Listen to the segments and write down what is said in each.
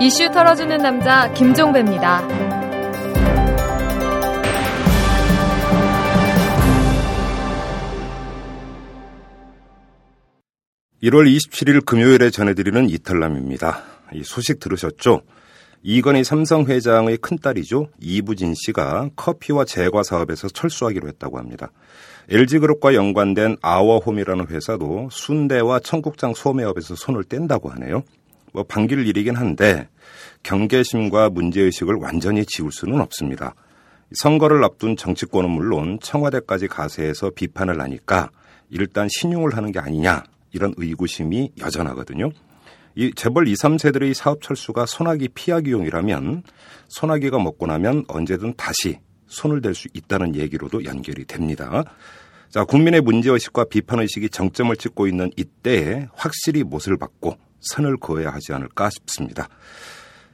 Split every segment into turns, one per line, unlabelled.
이슈 털어주는 남자 김종배입니다.
1월 27일 금요일에 전해드리는 이탈남입니다. 이 소식 들으셨죠? 이건희 삼성 회장의 큰딸이죠. 이부진 씨가 커피와 제과 사업에서 철수하기로 했다고 합니다. LG그룹과 연관된 아워홈이라는 회사도 순대와 청국장 소매업에서 손을 뗀다고 하네요. 뭐 반길 일이긴 한데 경계심과 문제의식을 완전히 지울 수는 없습니다. 선거를 앞둔 정치권은 물론 청와대까지 가세해서 비판을 하니까 일단 신용을 하는 게 아니냐 이런 의구심이 여전하거든요. 이 재벌 2, 3세들의 사업 철수가 소나기 피하기용이라면 소나기가 먹고 나면 언제든 다시 손을 댈 수 있다는 얘기로도 연결이 됩니다. 자, 국민의 문제의식과 비판의식이 정점을 찍고 있는 이때에 확실히 못을 받고 선을 그어야 하지 않을까 싶습니다.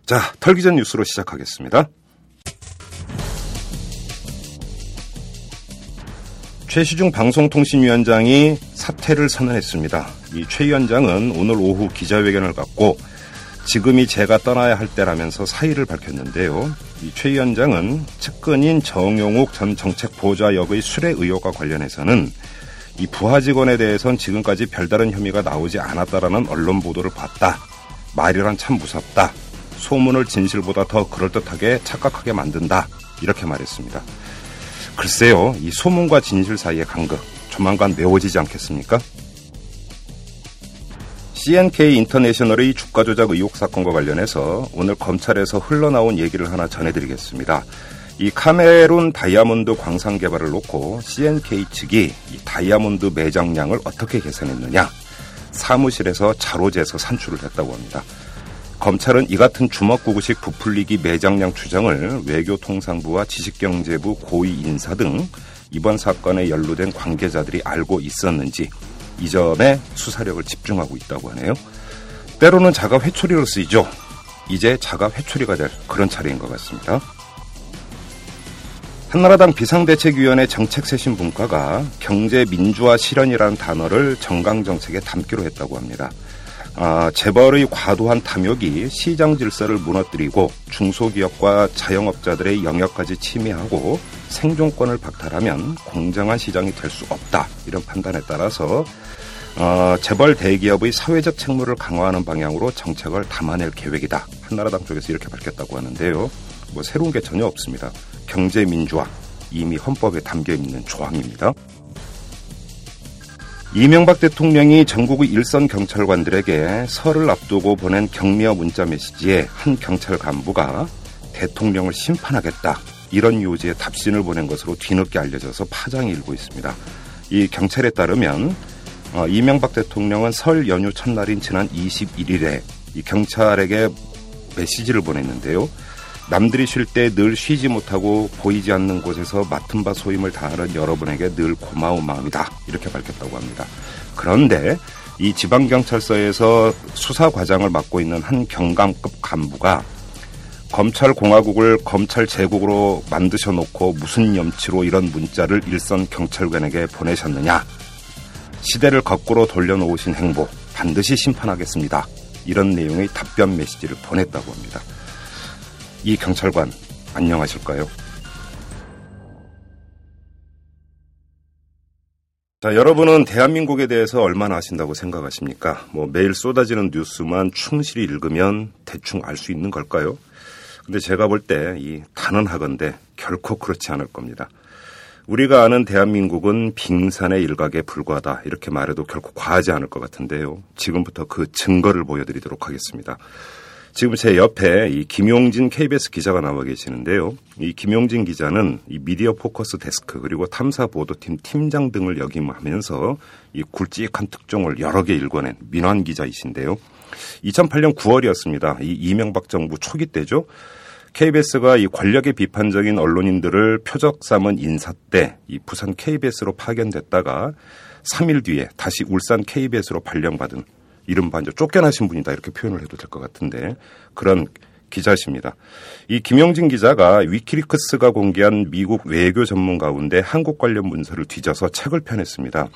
자, 털기 전 뉴스로 시작하겠습니다. 최시중 방송통신위원장이 사퇴를 선언했습니다. 이 최 위원장은 오늘 오후 기자회견을 갖고 지금이 제가 떠나야 할 때라면서 사의를 밝혔는데요. 이최 위원장은 측근인 정용욱 전 정책보좌 역의 수뢰 의혹과 관련해서는 이 부하 직원에 대해선 지금까지 별다른 혐의가 나오지 않았다라는 언론 보도를 봤다. 말이란 참 무섭다. 소문을 진실보다 더 그럴듯하게 착각하게 만든다. 이렇게 말했습니다. 글쎄요, 이 소문과 진실 사이의 간극 조만간 메워지지 않겠습니까? CNK 인터내셔널의 주가 조작 의혹 사건과 관련해서 오늘 검찰에서 흘러나온 얘기를 하나 전해드리겠습니다. 이 카메룬 다이아몬드 광산 개발을 놓고 CNK 측이 이 다이아몬드 매장량을 어떻게 계산했느냐 사무실에서 자로재서 산출을 했다고 합니다. 검찰은 이 같은 주먹구구식 부풀리기 매장량 추정을 외교통상부와 지식경제부 고위 인사 등 이번 사건에 연루된 관계자들이 알고 있었는지 이 점에 수사력을 집중하고 있다고 하네요. 때로는 자가 회초리로 쓰이죠. 이제 자가 회초리가 될 그런 차례인 것 같습니다. 한나라당 비상대책위원회 정책쇄신 분과가 경제민주화 실현이라는 단어를 정강정책에 담기로 했다고 합니다. 아, 재벌의 과도한 탐욕이 시장 질서를 무너뜨리고 중소기업과 자영업자들의 영역까지 침해하고 생존권을 박탈하면 공정한 시장이 될 수 없다. 이런 판단에 따라서 어, 재벌 대기업의 사회적 책무를 강화하는 방향으로 정책을 담아낼 계획이다. 한나라당 쪽에서 이렇게 밝혔다고 하는데요. 뭐 새로운 게 전혀 없습니다. 경제 민주화 이미 헌법에 담겨 있는 조항입니다. 이명박 대통령이 전국의 일선 경찰관들에게 설을 앞두고 보낸 격려 문자 메시지에 한 경찰 간부가 대통령을 심판하겠다 이런 요지의 답신을 보낸 것으로 뒤늦게 알려져서 파장이 일고 있습니다. 이 경찰에 따르면 어, 이명박 대통령은 설 연휴 첫날인 지난 21일에 이 경찰에게 메시지를 보냈는데요. 남들이 쉴 때 늘 쉬지 못하고 보이지 않는 곳에서 맡은 바 소임을 다하는 여러분에게 늘 고마운 마음이다. 이렇게 밝혔다고 합니다. 그런데 이 지방경찰서에서 수사 과장을 맡고 있는 한 경감급 간부가 검찰공화국을 검찰 제국으로 만드셔 놓고 무슨 염치로 이런 문자를 일선 경찰관에게 보내셨느냐. 시대를 거꾸로 돌려놓으신 행보 반드시 심판하겠습니다. 이런 내용의 답변 메시지를 보냈다고 합니다. 이 경찰관 안녕하실까요? 자, 여러분은 대한민국에 대해서 얼마나 아신다고 생각하십니까? 뭐 매일 쏟아지는 뉴스만 충실히 읽으면 대충 알 수 있는 걸까요? 근데 제가 볼 때 이 단언하건대 결코 그렇지 않을 겁니다. 우리가 아는 대한민국은 빙산의 일각에 불과하다 이렇게 말해도 결코 과하지 않을 것 같은데요. 지금부터 그 증거를 보여드리도록 하겠습니다. 지금 제 옆에 이 김용진 KBS 기자가 나와 계시는데요. 이 김용진 기자는 이 미디어 포커스 데스크 그리고 탐사 보도팀 팀장 등을 역임하면서 이 굵직한 특종을 여러 개 일궈낸 민환 기자이신데요. 2008년 9월이었습니다. 이 이명박 정부 초기 때죠. KBS가 이 권력의 비판적인 언론인들을 표적 삼은 인사 때 이 부산 KBS로 파견됐다가 3일 뒤에 다시 울산 KBS로 발령받은 이른바 이제 쫓겨나신 분이다 이렇게 표현을 해도 될 것 같은데 그런 기자십니다. 이 김영진 기자가 위키리크스가 공개한 미국 외교 전문 가운데 한국 관련 문서를 뒤져서 책을 펴냈습니다.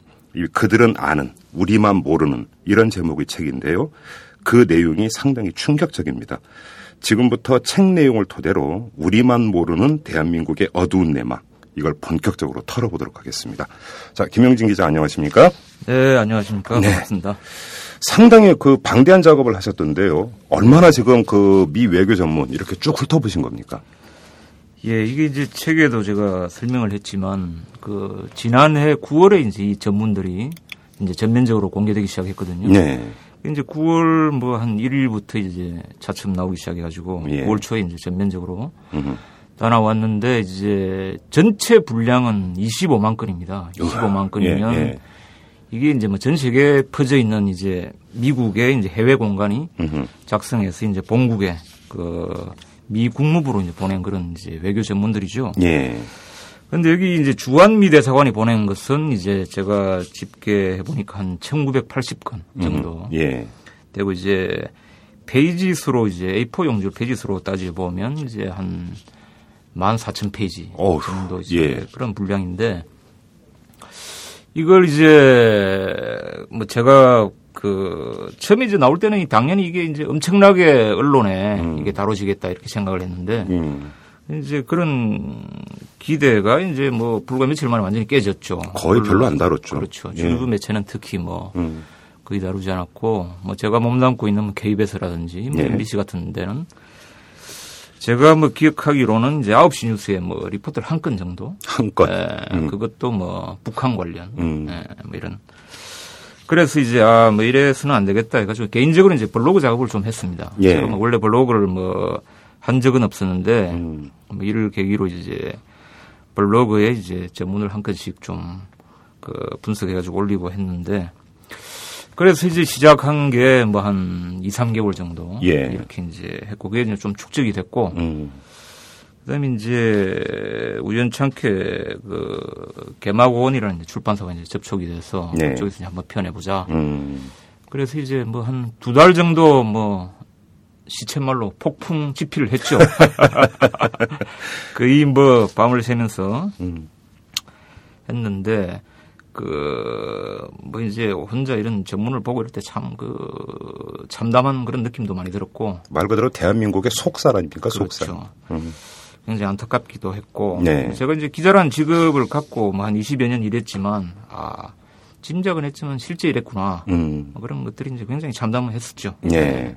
그들은 아는 우리만 모르는 이런 제목의 책인데요. 그 내용이 상당히 충격적입니다. 지금부터 책 내용을 토대로 우리만 모르는 대한민국의 어두운 내막 이걸 본격적으로 털어보도록 하겠습니다. 자, 김영진 기자 안녕하십니까?
네, 안녕하십니까? 네. 반갑습니다.
상당히 그 방대한 작업을 하셨던데요. 얼마나 지금 그 미 외교 전문 이렇게 쭉 훑어보신 겁니까?
예, 이게 이제 책에도 제가 설명을 했지만 그 지난해 9월에 이제 이 전문들이 이제 전면적으로 공개되기 시작했거든요. 네. 이제 9월 뭐 한 1일부터 이제 차츰 나오기 시작해가지고 예. 9월 초에 이제 전면적으로 음흠. 다 나왔는데 이제 전체 분량은 25만 건입니다. 25만 건이면 예, 예. 이게 이제 뭐 전 세계에 퍼져 있는 이제 미국의 이제 해외 공간이 작성해서 이제 본국에 그 미 국무부로 이제 보낸 그런 이제 외교 전문들이죠. 예. 근데 여기 이제 주한미 대사관이 보낸 것은 이제 제가 집계해 보니까 한 1980건 정도. 음, 예. 되고 이제 페이지 수로 이제 A4 용지 페이지 수로 따져 보면 이제 한 14,000페이지 정도 이제 예. 그런 분량인데 이걸 이제 뭐 제가 그 처음에 이제 나올 때는 당연히 이게 이제 엄청나게 언론에 음. 이게 다뤄지겠다 이렇게 생각을 했는데 음. 이제 그런 기대가 이제 뭐 불과 며칠 만에 완전히 깨졌죠.
거의 별로 안 다뤘죠.
그렇죠. 예. 주류 매체는 특히 뭐 음. 거의 다루지 않았고 뭐 제가 몸담고 있는 KBS라든지 뭐 예. MBC 같은 데는 제가 뭐 기억하기로는 이제 9시 뉴스에 뭐 리포트를 한 건 정도.
한 건. 예,
음. 그것도 뭐 북한 관련. 음. 예, 뭐 이런. 그래서 이제 아, 뭐 이래서는 안 되겠다 해가지고 개인적으로 이제 블로그 작업을 좀 했습니다. 예. 제가 뭐 원래 블로그를 뭐 한 적은 없었는데 음. 뭐 이를 계기로 이제 블로그에 이제 전문을 한 건씩 좀 그 분석해가지고 올리고 했는데 그래서 이제 시작한 게 뭐 한 2, 3개월 정도 예. 이렇게 이제 했고 그게 이제 좀 축적이 됐고 음. 그다음에 이제 우연찮게 그 개마고원이라는 출판사가 이제 접촉이 돼서 네. 그쪽에서 한번 표현해 보자. 음. 그래서 이제 뭐 한 두 달 정도 뭐 시쳇말로 폭풍 집필을 했죠. 거의 뭐 밤을 새면서 음. 했는데 그, 뭐 이제 혼자 이런 전문을 보고 이럴 때 참 그, 참담한 그런 느낌도 많이 들었고.
말 그대로 대한민국의 속살 아닙니까?
그렇죠.
속살.
음. 굉장히 안타깝기도 했고. 네. 제가 이제 기자라는 직업을 갖고 뭐 한 20여 년 일했지만, 아, 짐작은 했지만 실제 이랬구나. 음. 뭐 그런 것들이 이제 굉장히 참담을 했었죠.
네.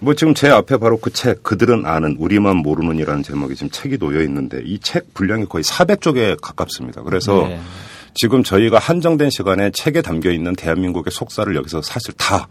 뭐 지금 제 앞에 바로 그 책, 그들은 아는, 우리만 모르는이라는 제목이 지금 책이 놓여 있는데 이 책 분량이 거의 400쪽에 가깝습니다. 그래서 네. 지금 저희가 한정된 시간에 책에 담겨 있는 대한민국의 속사를 여기서 사실 다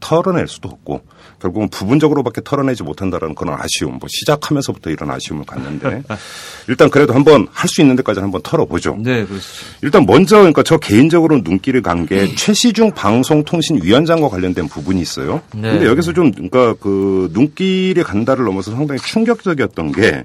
털어낼 수도 없고 결국은 부분적으로밖에 털어내지 못한다라는 그런 아쉬움, 뭐 시작하면서부터 이런 아쉬움을 갖는데 일단 그래도 한번 할 수 있는 데까지 한번 털어보죠.
네, 그렇죠.
일단 먼저 그러니까 저 개인적으로 눈길을 간 게 최시중 방송통신위원장과 관련된 부분이 있어요. 네. 근데 여기서 좀 그러니까 그 눈길이 간다를 넘어서 상당히 충격적이었던 게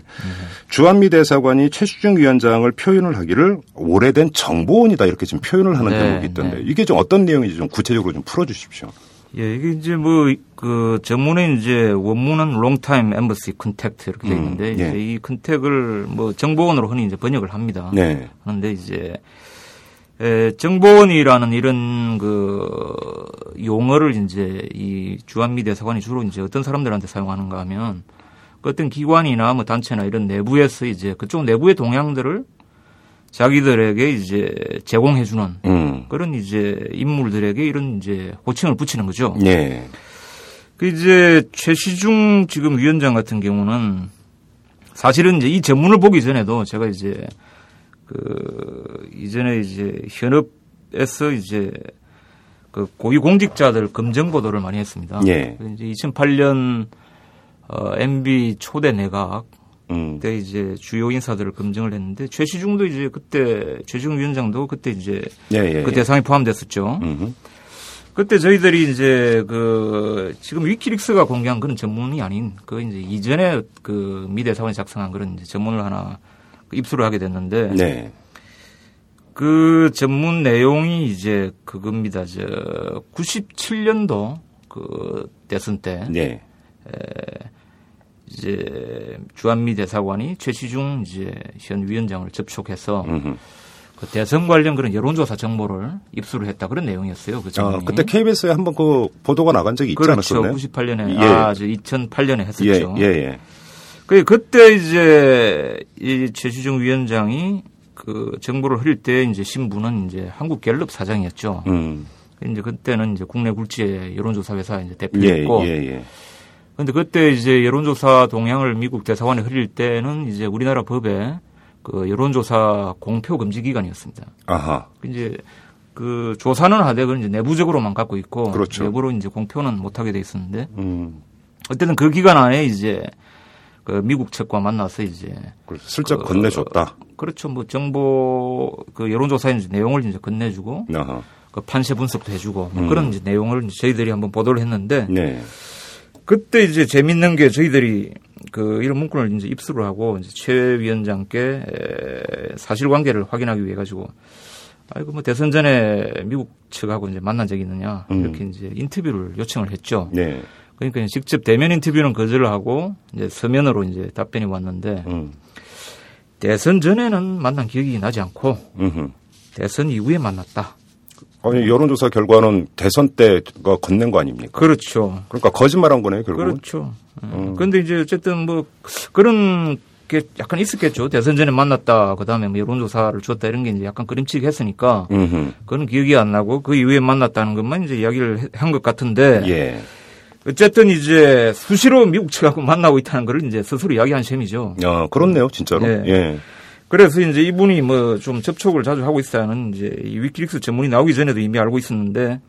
주한미 대사관이 최시중 위원장을 표현을 하기를 오래된 정보원이다 이렇게 지금 표현을 하는 네, 대목이 있던데 네. 이게 좀 어떤 내용인지 좀 구체적으로 좀 풀어주십시오.
예, 이게 이제 뭐, 그, 전문에 이제 원문은 longtime embassy contact 이렇게 되어 음, 있는데, 음, 예. 이제 이 contact을 뭐 정보원으로 흔히 이제 번역을 합니다. 네. 그런데 이제, 에, 정보원이라는 이런 그 용어를 이제 이 주한미 대사관이 주로 이제 어떤 사람들한테 사용하는가 하면 그 어떤 기관이나 뭐 단체나 이런 내부에서 이제 그쪽 내부의 동향들을 자기들에게 이제 제공해주는 음. 그런 이제 인물들에게 이런 이제 호칭을 붙이는 거죠. 네. 그 이제 최시중 지금 위원장 같은 경우는 사실은 이제 이 전문을 보기 전에도 제가 이제 그 이전에 이제 현업에서 이제 그 고위 공직자들 검증 보도를 많이 했습니다. 예. 이제 2008년 어, MB 초대 내각 음. 그때 이제 주요 인사들을 검증을 했는데 최시중도 이제 그때 최시중 위원장도 그때 이제 예, 예, 그 예. 대상에 포함됐었죠. 음흠. 그때 저희들이 이제 그 지금 위키릭스가 공개한 그런 전문이 아닌 그 이제 이전에 그 미 대사관이 작성한 그런 전문을 하나 입수를 하게 됐는데 네. 그 전문 내용이 이제 그겁니다. 저 97년도 그 대선 때 네. 에, 이제 주한미 대사관이 최시중 이제 현 위원장을 접촉해서 음흠. 그 대선 관련 그런 여론조사 정보를 입수를 했다 그런 내용이었어요. 그
아, 그때 KBS에 한번 그 보도가 나간 적이 있지
그렇죠.
않았었나요?
98년에 예. 아, 2008년에 했었죠.
예, 예, 예.
그 그때 이제 이 최시중 위원장이 그 정보를 흐릴 때 이제 신부는 이제 한국갤럽 사장이었죠. 음. 이제 그때는 이제 국내 굴지의 여론조사 회사 이제 대표였고. 예, 예, 예. 근데 그때 이제 여론조사 동향을 미국 대사관에 흐릴 때는 이제 우리나라 법에 그 여론조사 공표 금지 기간이었습니다. 아하. 이제 그 조사는 하되 그건 이제 내부적으로만 갖고 있고 그렇죠. 외부로 이제 공표는 못 하게 돼 있었는데 음. 어쨌든 그 기간 안에 이제 그 미국 측과 만나서 이제
슬쩍 그 건네줬다.
그렇죠. 뭐 정보 그 여론조사의 이제 내용을 이제 건네주고 아하. 그 판세 분석도 해주고 뭐 음. 그런 이제 내용을 저희들이 한번 보도를 했는데 네. 그때 이제 재밌는 게 저희들이 그 이런 문건을 이제 입수를 하고 이제 최 위원장께 사실관계를 확인하기 위해 가지고 아이고 뭐 대선 전에 미국 측하고 이제 만난 적이 있느냐 이렇게 음. 이제 인터뷰를 요청을 했죠. 네. 그러니까 직접 대면 인터뷰는 거절을 하고 이제 서면으로 이제 답변이 왔는데 음. 대선 전에는 만난 기억이 나지 않고 음흠. 대선 이후에 만났다.
아니 여론조사 결과는 대선 때가 건넨 거 아닙니까?
그렇죠.
그러니까 거짓말한 거네요, 결국.
그렇죠. 그런데 음. 이제 어쨌든 뭐 그런 게 약간 있었겠죠. 대선 전에 만났다, 그 다음에 뭐 여론조사를 줬다 이런 게 이제 약간 그림치기 했으니까 그건 기억이 안 나고 그 이후에 만났다는 것만 이제 이야기를 한 것 같은데. 예. 어쨌든 이제 수시로 미국 측하고 만나고 있다는 걸 이제 스스로 이야기한 셈이죠.
아, 그렇네요, 진짜로. 예. 예.
그래서 이제 이분이 뭐 좀 접촉을 자주 하고 있다는 이제 이 위키릭스 전문이 나오기 전에도 이미 알고 있었는데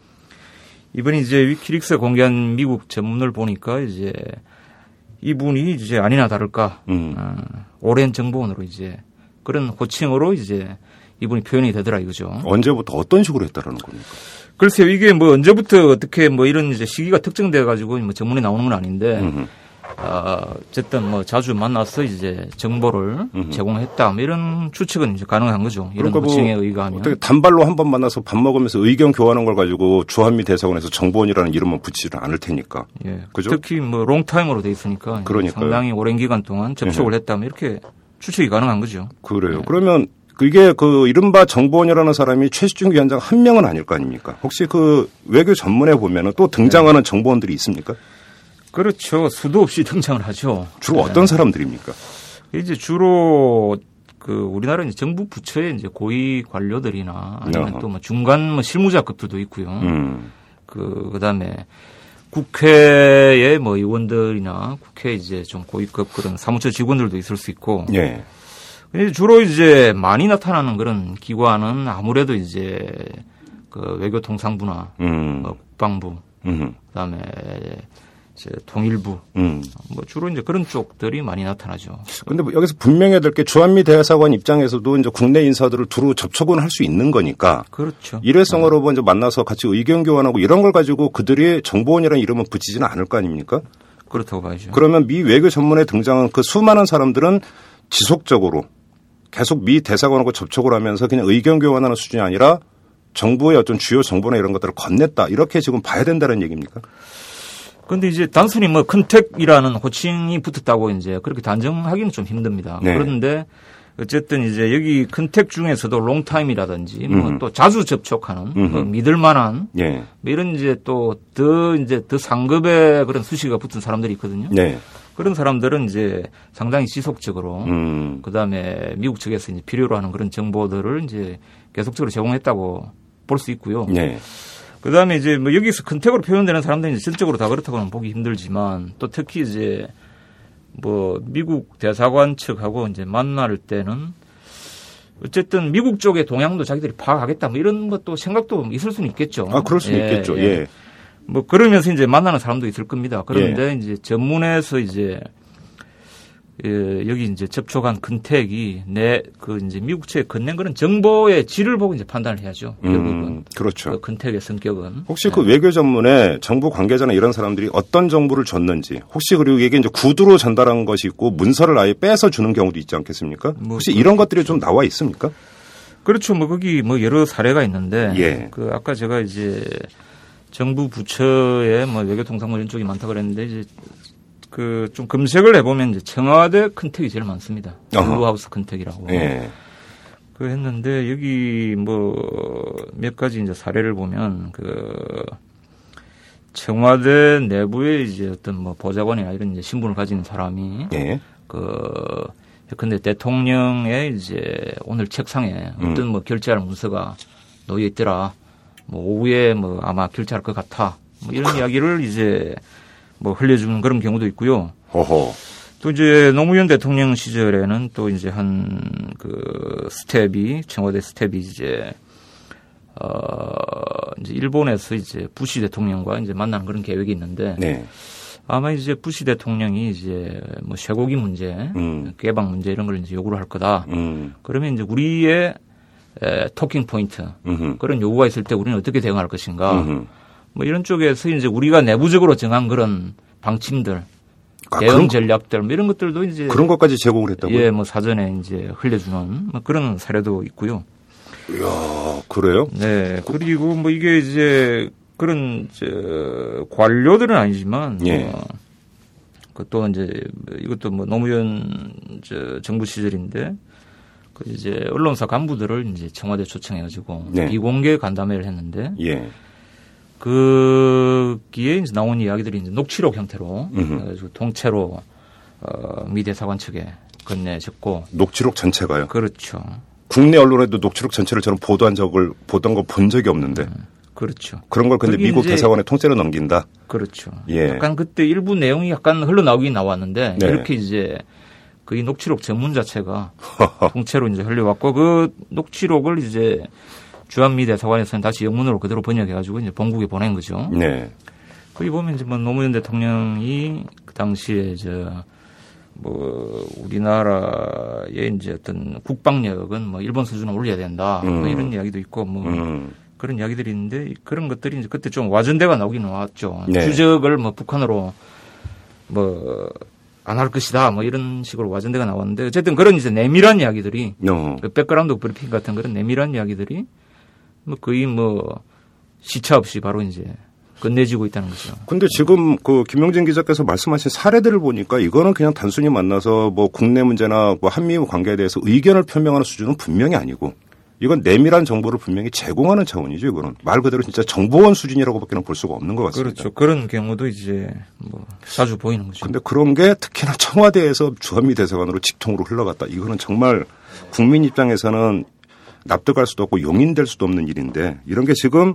이번이 이제 위키릭스 공개한 미국 전문을 보니까 이제 이분이 이제 아니나 다를까 음. 어, 오랜 정보원으로 이제 그런 호칭으로 이제 이분이 표현이 되더라 이거죠.
언제부터 어떤 식으로 했다라는 겁니까?
글쎄요 이게 뭐 언제부터 어떻게 뭐 이런 이제 시기가 특정돼 가지고 뭐 전문에 나오는 건 아닌데 음흠. 어, 어쨌든 뭐 자주 만나서 이제 정보를 음흠. 제공했다. 뭐 이런 추측은 이제 가능한 거죠. 이런 그러니까 뭐 의거하면.
어떻게 단발로 한 번 만나서 밥 먹으면서 의견 교환한 걸 가지고 주한미 대사관에서 정보원이라는 이름은 붙이지는 않을 테니까. 예. 그죠?
특히 뭐 롱타임으로 돼 있으니까 그러니까요. 상당히 오랜 기간 동안 접촉을 예. 했다면 이렇게 추측이 가능한 거죠.
그래요. 예. 그러면 그게 그 이른바 정보원이라는 사람이 최시중 위원장 한 명은 아닐 거 아닙니까? 혹시 그 외교 전문에 보면은 또 등장하는 네. 정보원들이 있습니까?
그렇죠. 수도 없이 등장을 하죠.
주로 네. 어떤 사람들입니까?
이제 주로 그 우리나라 이제 정부 부처의 이제 고위 관료들이나 아니면 또 뭐 중간 뭐 실무자급들도 있고요. 음. 그 그다음에 국회의 뭐 의원들이나 국회 이제 좀 고위급 그런 사무처 직원들도 있을 수 있고. 예. 주로 이제 많이 나타나는 그런 기관은 아무래도 이제 그 외교통상부나 음. 뭐 국방부, 음. 그다음에 이제 통일부 음. 뭐 주로 이제 그런 쪽들이 많이 나타나죠.
그런데 뭐 여기서 분명해야 될 게 주한미 대사관 입장에서도 이제 국내 인사들을 두루 접촉은 할 수 있는 거니까.
그렇죠.
일회성으로 네. 이제 만나서 같이 의견 교환하고 이런 걸 가지고 그들이 정보원이라는 이름을 붙이지는 않을 거 아닙니까?
그렇다고 봐야죠.
그러면 미 외교 전문에 등장한 그 수많은 사람들은 지속적으로 계속 미 대사관하고 접촉을 하면서 그냥 의견 교환하는 수준이 아니라 정부의 어떤 주요 정보나 이런 것들을 건넸다 이렇게 지금 봐야 된다는 얘기입니까?
그런데 이제 단순히 뭐 contact이라는 호칭이 붙었다고 이제 그렇게 단정하기는 좀 힘듭니다. 네. 그런데 어쨌든 이제 여기 contact 중에서도 longtime이라든지 뭐 또 자주 접촉하는 뭐 믿을 만한 네. 뭐 이런 이제 또 더 이제 더 상급의 그런 수식어가 붙은 사람들이 있거든요. 네. 그런 사람들은 이제 상당히 지속적으로 음. 그다음에 미국 측에서 이제 필요로 하는 그런 정보들을 이제 계속적으로 제공했다고 볼 수 있고요. 네. 그 다음에 이제 뭐 여기서 contact으로 표현되는 사람들은 이제 실질적으로 다 그렇다고는 보기 힘들지만 또 특히 이제 뭐 미국 대사관 측하고 이제 만날 때는 어쨌든 미국 쪽의 동향도 자기들이 파악하겠다 뭐 이런 것도 생각도 있을 수는 있겠죠.
아, 그럴 수 예, 있겠죠. 예. 예.
뭐 그러면서 이제 만나는 사람도 있을 겁니다. 그런데 예. 이제 전문에서 이제 예, 여기 이제 접촉한 근택이 내 그 이제 미국 측에 건넨 그런 정보의 질을 보고 이제 판단을 해야죠. 음, 결국은
그렇죠.
그 근택의 성격은
혹시 네. 그 외교 전문에 정부 관계자나 이런 사람들이 어떤 정보를 줬는지 혹시 그리고 이게 이제 구두로 전달한 것이 있고 문서를 아예 빼서 주는 경우도 있지 않겠습니까? 뭐 혹시 그, 이런 것들이 좀 나와 있습니까?
그렇죠. 뭐 거기 뭐 여러 사례가 있는데 예. 그 아까 제가 이제 정부 부처에 뭐 외교통상부 이런 쪽이 많다 그랬는데 이제 그 좀 검색을 해보면 이제 청와대 contact이 제일 많습니다. Blue House contact이라고. 예. 그 했는데 여기 뭐 몇 가지 이제 사례를 보면 그 청와대 내부에 이제 어떤 뭐 보좌관이나 이런 이제 신분을 가진 사람이 네. 그 근데 대통령의 이제 오늘 책상에 음. 어떤 뭐 결재할 문서가 놓여 있더라. 뭐 오후에 뭐 아마 결재할 것 같아. 뭐 이런 그 이야기를 이제 뭐 흘려주는 그런 경우도 있고요.
어허.
또 이제 노무현 대통령 시절에는 또 이제 한 그 스텝이 청와대 스텝이 이제 어 이제 일본에서 이제 부시 대통령과 이제 만나는 그런 계획이 있는데 네. 아마 이제 부시 대통령이 이제 뭐 쇠고기 문제, 음. 개방 문제 이런 걸 이제 요구를 할 거다. 음. 그러면 이제 우리의 에, 토킹 포인트 음흠. 그런 요구가 있을 때 우리는 어떻게 대응할 것인가. 음흠. 뭐 이런 쪽에서 이제 우리가 내부적으로 정한 그런 방침들, 아, 대응 전략들 뭐 이런 것들도 이제
그런 것까지 제공을 했다고요?
예, 뭐 사전에 이제 흘려주는 뭐 그런 사례도 있고요.
이야, 그래요?
네. 그리고 뭐 이게 이제 그런 저 관료들은 아니지만 예. 뭐 그또 이제 이것도 뭐 노무현 저 정부 시절인데 그 이제 언론사 간부들을 이제 청와대 초청해가지고 네. 비공개 간담회를 했는데 예. 그기에 이제 나온 이야기들이 이제 녹취록 형태로 그래가지고 통째로 어, 미 대사관 측에 건네졌고
녹취록 전체가요?
그렇죠.
국내 언론에도 녹취록 전체를 저는 보도한 적을 보던 거 본 적이 없는데. 음.
그렇죠.
그런 걸 근데 미국 대사관에 통째로 넘긴다.
그렇죠. 예. 약간 그때 일부 내용이 약간 흘러나오긴 나왔는데 네. 이렇게 이제 그 이 녹취록 전문 자체가 통째로 이제 흘려왔고 그 녹취록을 이제 주한미 대사관에서는 다시 영문으로 그대로 번역해가지고 이제 본국에 보낸 거죠. 네. 거기 보면 이제 뭐 노무현 대통령이 그 당시에 저 뭐 우리나라의 이제 어떤 국방력은 뭐 일본 수준을 올려야 된다. 뭐 음. 뭐 이런 이야기도 있고 뭐 음. 그런 이야기들이 있는데 그런 것들이 이제 그때 좀 와전대가 나오긴 나왔죠. 네. 주적을 뭐 북한으로 뭐 안할 것이다 뭐 이런 식으로 와전돼가 나왔는데 어쨌든 그런 이제 내밀한 이야기들이 어. 그 백그라운드 브리핑 같은 그런 내밀한 이야기들이 뭐 거의 뭐 시차 없이 바로 이제 건네지고 있다는 거죠.
근데 지금 그 김용진 기자께서 말씀하신 사례들을 보니까 이거는 그냥 단순히 만나서 뭐 국내 문제나 뭐 한미 관계에 대해서 의견을 표명하는 수준은 분명히 아니고 이건 내밀한 정보를 분명히 제공하는 차원이죠. 이거는 말 그대로 진짜 정보원 수준이라고밖에 볼 수가 없는 것 같습니다.
그렇죠. 그런 경우도 이제 뭐 자주 보이는 거죠.
그런데 그런 게 특히나 청와대에서 주한미 대사관으로 직통으로 흘러갔다. 이거는 정말 국민 입장에서는 납득할 수도 없고 용인될 수도 없는 일인데 이런 게 지금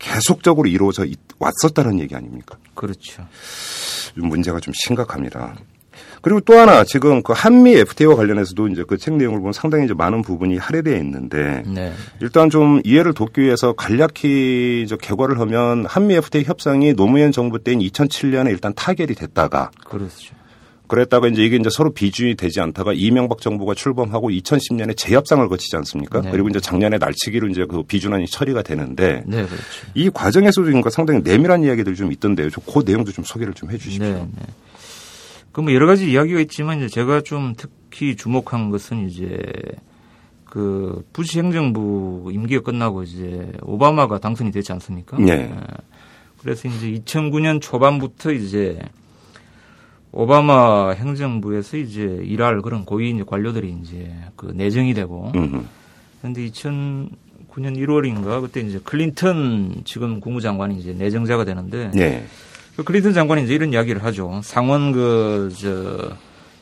계속적으로 이루어져 왔었다는 얘기 아닙니까?
그렇죠.
문제가 좀 심각합니다. 그리고 또 하나 지금 그 한미 FTA와 관련해서도 이제 그 책 내용을 보면 상당히 이제 많은 부분이 할애되어 있는데 네. 일단 좀 이해를 돕기 위해서 간략히 이제 개괄을 하면 한미 FTA 협상이 노무현 정부 때인 2007년에 일단 타결이 됐다가
그렇죠.
그랬다가 이제 이게 이제 서로 비준이 되지 않다가 이명박 정부가 출범하고 2010년에 재협상을 거치지 않습니까? 네. 그리고 이제 작년에 날치기로 이제 그 비준안이 처리가 되는데
네, 그렇죠.
이 과정에서도 그러니까 상당히 내밀한 이야기들이 좀 있던데요. 그 내용도 좀 소개를 좀 해주십시오. 네, 네.
그뭐 여러 가지 이야기가 있지만 이제 제가 좀 특히 주목한 것은 이제 그 부시 행정부 임기가 끝나고 이제 오바마가 당선이 됐지 않습니까?
네.
그래서 이제 2009년 초반부터 이제 오바마 행정부에서 이제 일할 그런 고위 이제 관료들이 이제 그 내정이 되고 그런데 2009년 1월인가 그때 이제 클린턴 지금 국무장관이 이제 내정자가 되는데 네. 그 클린턴 장관이 이제 이런 이야기를 하죠. 상원 그, 저,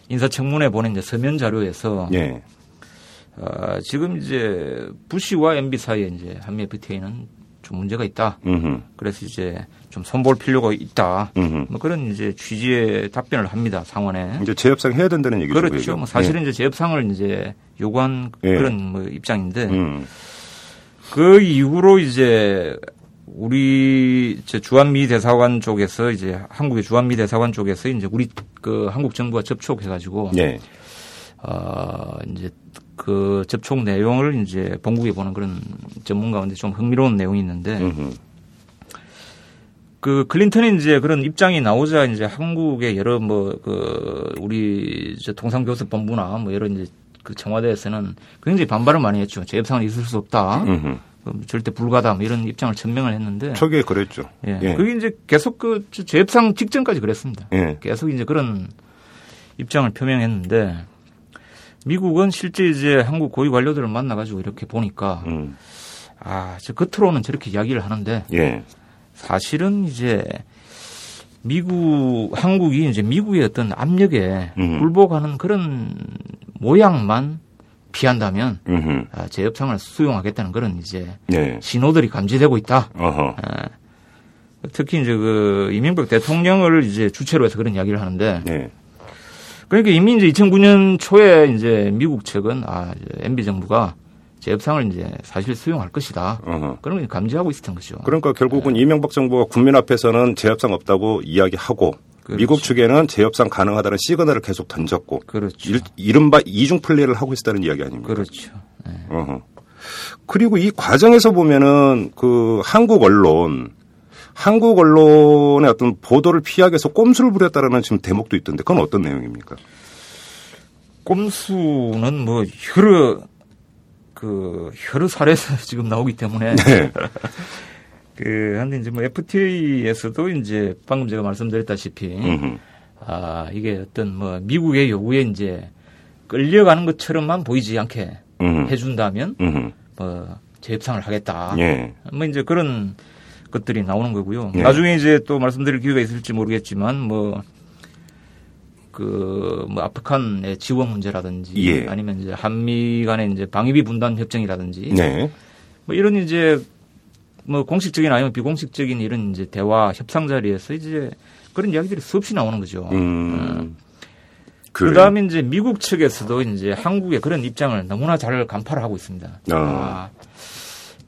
인사청문회 보낸 이제 서면 자료에서. 예. 어, 지금 이제 부시와 MB 사이에 이제 한미 FTA는 좀 문제가 있다. 음흠. 그래서 이제 좀 손볼 필요가 있다. 음흠. 뭐 그런 이제 취지의 답변을 합니다. 상원에.
이제 재협상 해야 된다는 얘기죠.
그렇죠. 뭐 사실은 예. 이제 재협상을 이제 요구한 예. 그런 뭐 입장인데 음. 그 이후로 이제 우리 이제 주한미 대사관 쪽에서 이제 한국의 주한미 대사관 쪽에서 이제 우리 그 한국 정부가 접촉해 가지고 네. 어 이제 그 접촉 내용을 이제 본국에 보는 그런 전문 가운데 좀 흥미로운 내용이 있는데 음흠. 그 클린턴이 이제 그런 입장이 나오자 이제 한국의 여러 뭐 그 우리 이제 통상교섭본부나 뭐 여러 이제 그 청와대에서는 굉장히 반발을 많이 했죠. 재협상은 있을 수 없다. 음흠. 절대 불가다 뭐 이런 입장을 천명을 했는데
초기에 그랬죠.
예. 예. 그게 이제 계속 그 재협상 직전까지 그랬습니다. 예. 계속 이제 그런 입장을 표명했는데 미국은 실제 이제 한국 고위 관료들을 만나가지고 이렇게 보니까 음. 아, 저 겉으로는 저렇게 이야기를 하는데 예. 사실은 이제 미국 한국이 이제 미국의 어떤 압력에 음. 굴복하는 그런 모양만 피한다면 아, 재협상을 수용하겠다는 그런 이제 네. 신호들이 감지되고 있다. 아, 특히 이제 그 이명박 대통령을 이제 주체로 해서 그런 이야기를 하는데 네. 그러니까 이미 이제 2009년 초에 이제 미국 측은 아 MB 정부가 재협상을 이제 사실 수용할 것이다. 어허. 그런 걸 감지하고 있었던 거죠.
그러니까 결국은 네. 이명박 정부가 국민 앞에서는 재협상 없다고 이야기하고 그렇죠. 미국 측에는 재협상 가능하다는 시그널을 계속 던졌고 그렇죠. 일, 이른바 이중 플레이를 하고 있었다는 이야기 아닙니까?
그렇죠. 네.
어허. 그리고 이 과정에서 보면은 그 한국 언론 한국 언론의 어떤 보도를 피하기 위해서 꼼수를 부렸다라는 지금 대목도 있던데 그건 어떤 내용입니까?
꼼수는 뭐 여러 그 여러 사례에서 지금 나오기 때문에 네. 그 한데 이제 뭐 FTA에서도 이제 방금 제가 말씀드렸다시피 음흠. 아 이게 어떤 뭐 미국의 요구에 이제 끌려가는 것처럼만 보이지 않게 음흠. 해준다면 음흠. 뭐 재협상을 하겠다. 예. 뭐 이제 그런 것들이 나오는 거고요. 네. 나중에 이제 또 말씀드릴 기회가 있을지 모르겠지만 뭐 그, 뭐, 아프간의 지원 문제라든지 예. 아니면 이제 한미 간의 이제 방위비 분담 협정이라든지 네. 뭐 이런 이제 뭐 공식적인 아니면 비공식적인 이런 이제 대화 협상 자리에서 이제 그런 이야기들이 수없이 나오는 거죠. 음. 어. 그 다음에 이제 미국 측에서도 이제 한국의 그런 입장을 너무나 잘 간파를 하고 있습니다. 어. 아,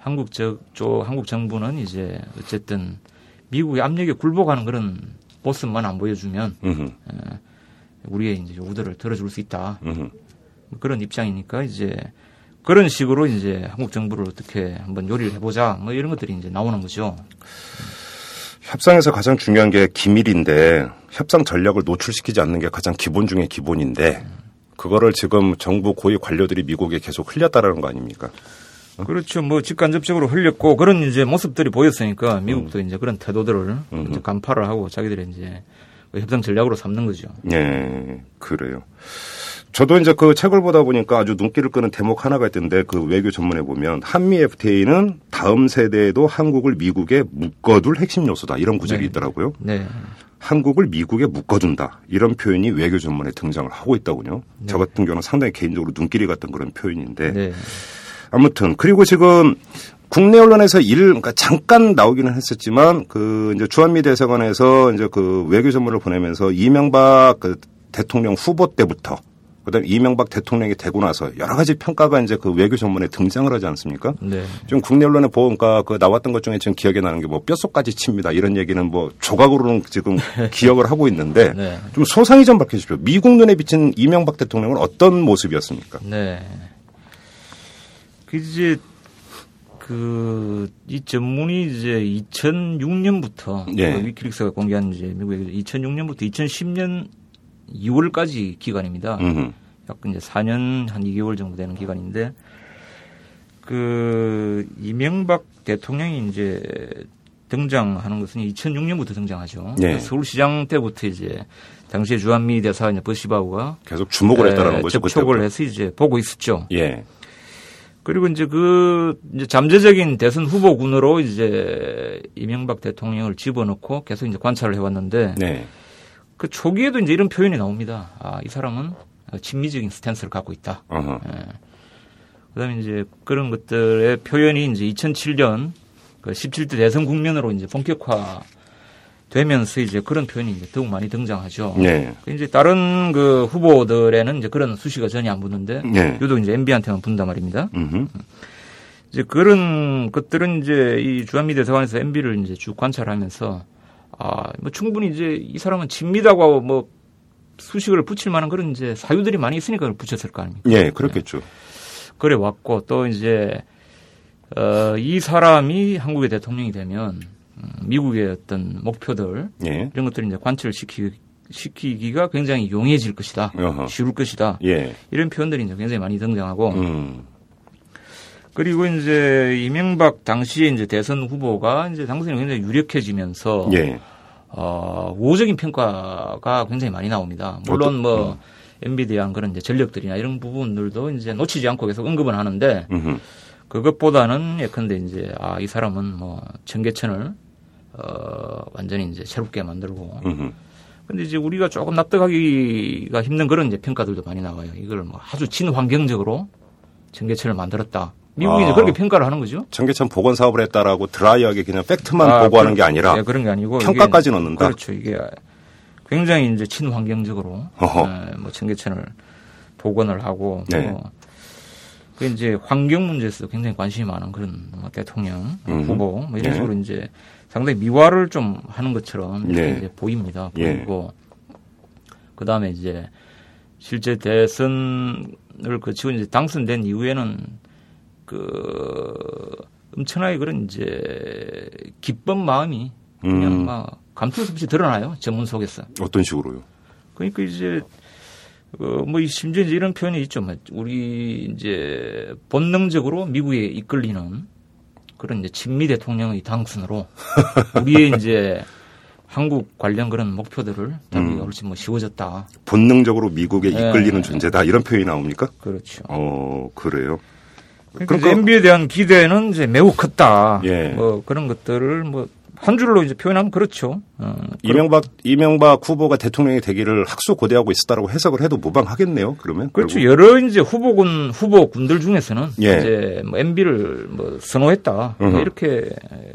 한국 쪽, 쪽 한국 정부는 이제 어쨌든 미국의 압력에 굴복하는 그런 모습만 안 보여주면 어, 우리의 이제 요구들을 들어줄 수 있다. 음흠. 그런 입장이니까 이제 그런 식으로 이제 한국 정부를 어떻게 한번 요리를 해보자 뭐 이런 것들이 이제 나오는 거죠.
협상에서 가장 중요한 게 기밀인데 협상 전략을 노출시키지 않는 게 가장 기본 중의 기본인데 그거를 지금 정부 고위 관료들이 미국에 계속 흘렸다라는 거 아닙니까?
그렇죠. 뭐 직간접적으로 흘렸고 그런 이제 모습들이 보였으니까 미국도 음. 이제 그런 태도들을 음. 간파를 하고 자기들이 이제 협상 전략으로 삼는 거죠.
네, 그래요. 저도 이제 그 책을 보다 보니까 아주 눈길을 끄는 대목 하나가 있던데 그 외교 전문에 보면 한미 FTA는 다음 세대에도 한국을 미국에 묶어둘 핵심 요소다 이런 구절이 네. 있더라고요. 네. 한국을 미국에 묶어둔다 이런 표현이 외교 전문에 등장을 하고 있다군요. 네. 저 같은 경우는 상당히 개인적으로 눈길이 갔던 그런 표현인데 네. 아무튼 그리고 지금 국내 언론에서 일, 그러니까 잠깐 나오기는 했었지만 그 이제 주한미 대사관에서 이제 그 외교 전문을 보내면서 이명박 그 대통령 후보 때부터 그다음에 이명박 대통령이 되고 나서 여러 가지 평가가 이제 그 외교 전문에 등장을 하지 않습니까? 네. 지금 국내 언론에 보니까 그 나왔던 것 중에 지금 기억에 나는 게 뭐 뼛속까지 칩니다. 이런 얘기는 뭐 조각으로는 지금 기억을 하고 있는데 네. 좀 소상히 좀 밝혀주십시오. 미국 눈에 비친 이명박 대통령은 어떤 모습이었습니까? 네.
그 이제 그 이 전문이 이제 2006년부터 네. 그 위키릭스가 공개한 이제 미국의 2006년부터 2010년 2월까지 기간입니다. 음흠. 약 이제 4년 한 2개월 정도 되는 기간인데 그 이명박 대통령이 이제 등장하는 것은 2006년부터 등장하죠. 네. 서울시장 때부터 이제 당시에 주한미 대사 이제 버시바우가
계속 주목을 했다라는 거죠.
접촉을 해서 이제 보고 있었죠. 예. 그리고 이제 그 이제 잠재적인 대선 후보군으로 이제 이명박 대통령을 집어넣고 계속 이제 관찰을 해왔는데 네. 그 초기에도 이제 이런 표현이 나옵니다. 아, 이 사람은 친미적인 스탠스를 갖고 있다. 예. 그다음에 이제 그런 것들의 표현이 이제 2007년 그 17대 대선 국면으로 이제 본격화 되면서 이제 그런 표현이 이제 더욱 많이 등장하죠. 네. 그 이제 다른 그 후보들에는 이제 그런 수시가 전혀 안 붙는데 네. 유독 이제 MB한테만 분단 말입니다. 음흠. 이제 그런 것들은 이제 이 주한미 대사관에서 MB를 이제 쭉 관찰하면서 아, 뭐 충분히 이제 이 사람은 진미다고 뭐 수식을 붙일 만한 그런 이제 사유들이 많이 있으니까 그걸 붙였을 거 아닙니까?
예, 그렇겠죠. 네.
그래 왔고 또 이제 어, 이 사람이 한국의 대통령이 되면 미국의 어떤 목표들 예. 이런 것들을 이제 관철 시키 시키기가 굉장히 용이해질 것이다, 어허. 쉬울 것이다. 예. 이런 표현들이 이제 굉장히 많이 등장하고 음. 그리고 이제 이명박 당시에 이제 대선 후보가 이제 당선이 굉장히 유력해지면서 예. 어, 우호적인 평가가 굉장히 많이 나옵니다. 물론 뭐 MB에 대한 그런 이제 전력들이나 이런 부분들도 이제 놓치지 않고 계속 언급은 하는데 음흠. 그것보다는 예컨대 이제 아 이 사람은 뭐 청계천을 어 완전히 이제 새롭게 만들고 음흠. 근데 이제 우리가 조금 납득하기가 힘든 그런 이제 평가들도 많이 나와요. 이걸 뭐 아주 친환경적으로 청계천을 만들었다. 미국이 아, 이제 그렇게 평가를 하는 거죠.
청계천 복원 사업을 했다라고 드라이하게 그냥 팩트만 아, 보고하는 게 아니라
네, 그런 게 아니고
평가까지 넣는다.
그렇죠. 이게 굉장히 이제 친환경적으로 네, 뭐 청계천을 복원을 하고 네. 뭐 그 이제 환경 문제에서 굉장히 관심이 많은 그런 뭐 대통령 음. 후보 뭐 이런 네. 식으로 이제 상당히 미화를 좀 하는 것처럼 네. 이제 보입니다. 예. 보이고 그 다음에 이제 실제 대선을 거치고 이제 당선된 이후에는 그 엄청나게 그런 이제 기쁜 마음이 그냥 음. 막 감출 수 없이 드러나요 전문 속에서.
어떤 식으로요?
그러니까 이제 어뭐 심지어 이런 표현이 있죠. 뭐 우리 이제 본능적으로 미국에 이끌리는 그런 이제 친미 대통령의 당선으로 우리의 이제 한국 관련 그런 목표들을 달리기가 음. 훨씬 뭐 쉬워졌다.
본능적으로 미국에 네. 이끌리는 존재다 이런 표현이 나옵니까?
그렇죠.
어 그래요.
그러니까, 그러니까 MB에 대한 기대는 이제 매우 컸다. 예. 뭐 그런 것들을 뭐 한 줄로 이제 표현하면 그렇죠. 어,
이명박 이명박 후보가 대통령이 되기를 학수 고대하고 있었다라고 해석을 해도 무방하겠네요. 그러면
그렇죠. 결국. 여러 이제 후보군 후보군들 중에서는 예. 이제 뭐 MB를 뭐 선호했다 뭐 이렇게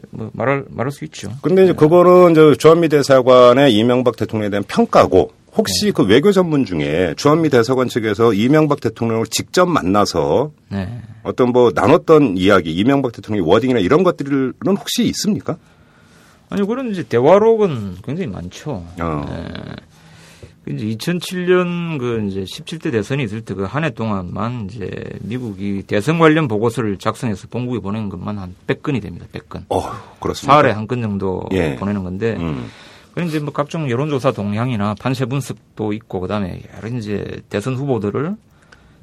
뭐 말할 말할 수 있죠.
근데 이제 네. 그거는 이제 주한미 대사관의 이명박 대통령에 대한 평가고 혹시 네. 그 외교 전문 중에 주한미 대사관 측에서 이명박 대통령을 직접 만나서 네. 어떤 뭐 나눴던 이야기, 이명박 대통령의 워딩이나 이런 것들은 혹시 있습니까?
아니 그런 이제 대화록은 굉장히 많죠. 어. 네. 이제 2007년 그 이제 17대 대선이 있을 때 그 한 해 동안만 이제 미국이 대선 관련 보고서를 작성해서 본국에 보낸 것만 한 100건이 됩니다. 100건.
어, 그렇습니다.
4월에 한 건 정도 예. 보내는 건데 음. 그 이제 뭐 각종 여론조사 동향이나 판세 분석도 있고 그다음에 여러 이제 대선 후보들을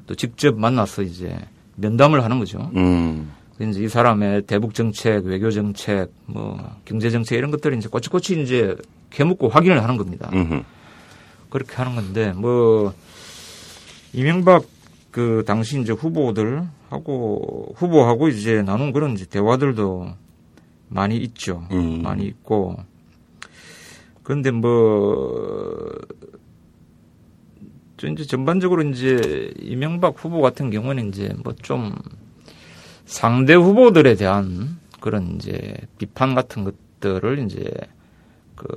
또 직접 만나서 이제 면담을 하는 거죠. 음. 이제 이 사람의 대북 정책, 외교 정책, 뭐 경제 정책 이런 것들을 이제 꼬치꼬치 이제 캐묻고 확인을 하는 겁니다. 음흠. 그렇게 하는 건데 뭐 이명박 그 당시 이제 후보들 하고 후보하고 이제 나눈 그런 이제 대화들도 많이 있죠. 음. 많이 있고 그런데 뭐. 저 이제 전반적으로 이제 이명박 후보 같은 경우는 이제 뭐좀 상대 후보들에 대한 그런 이제 비판 같은 것들을 이제 그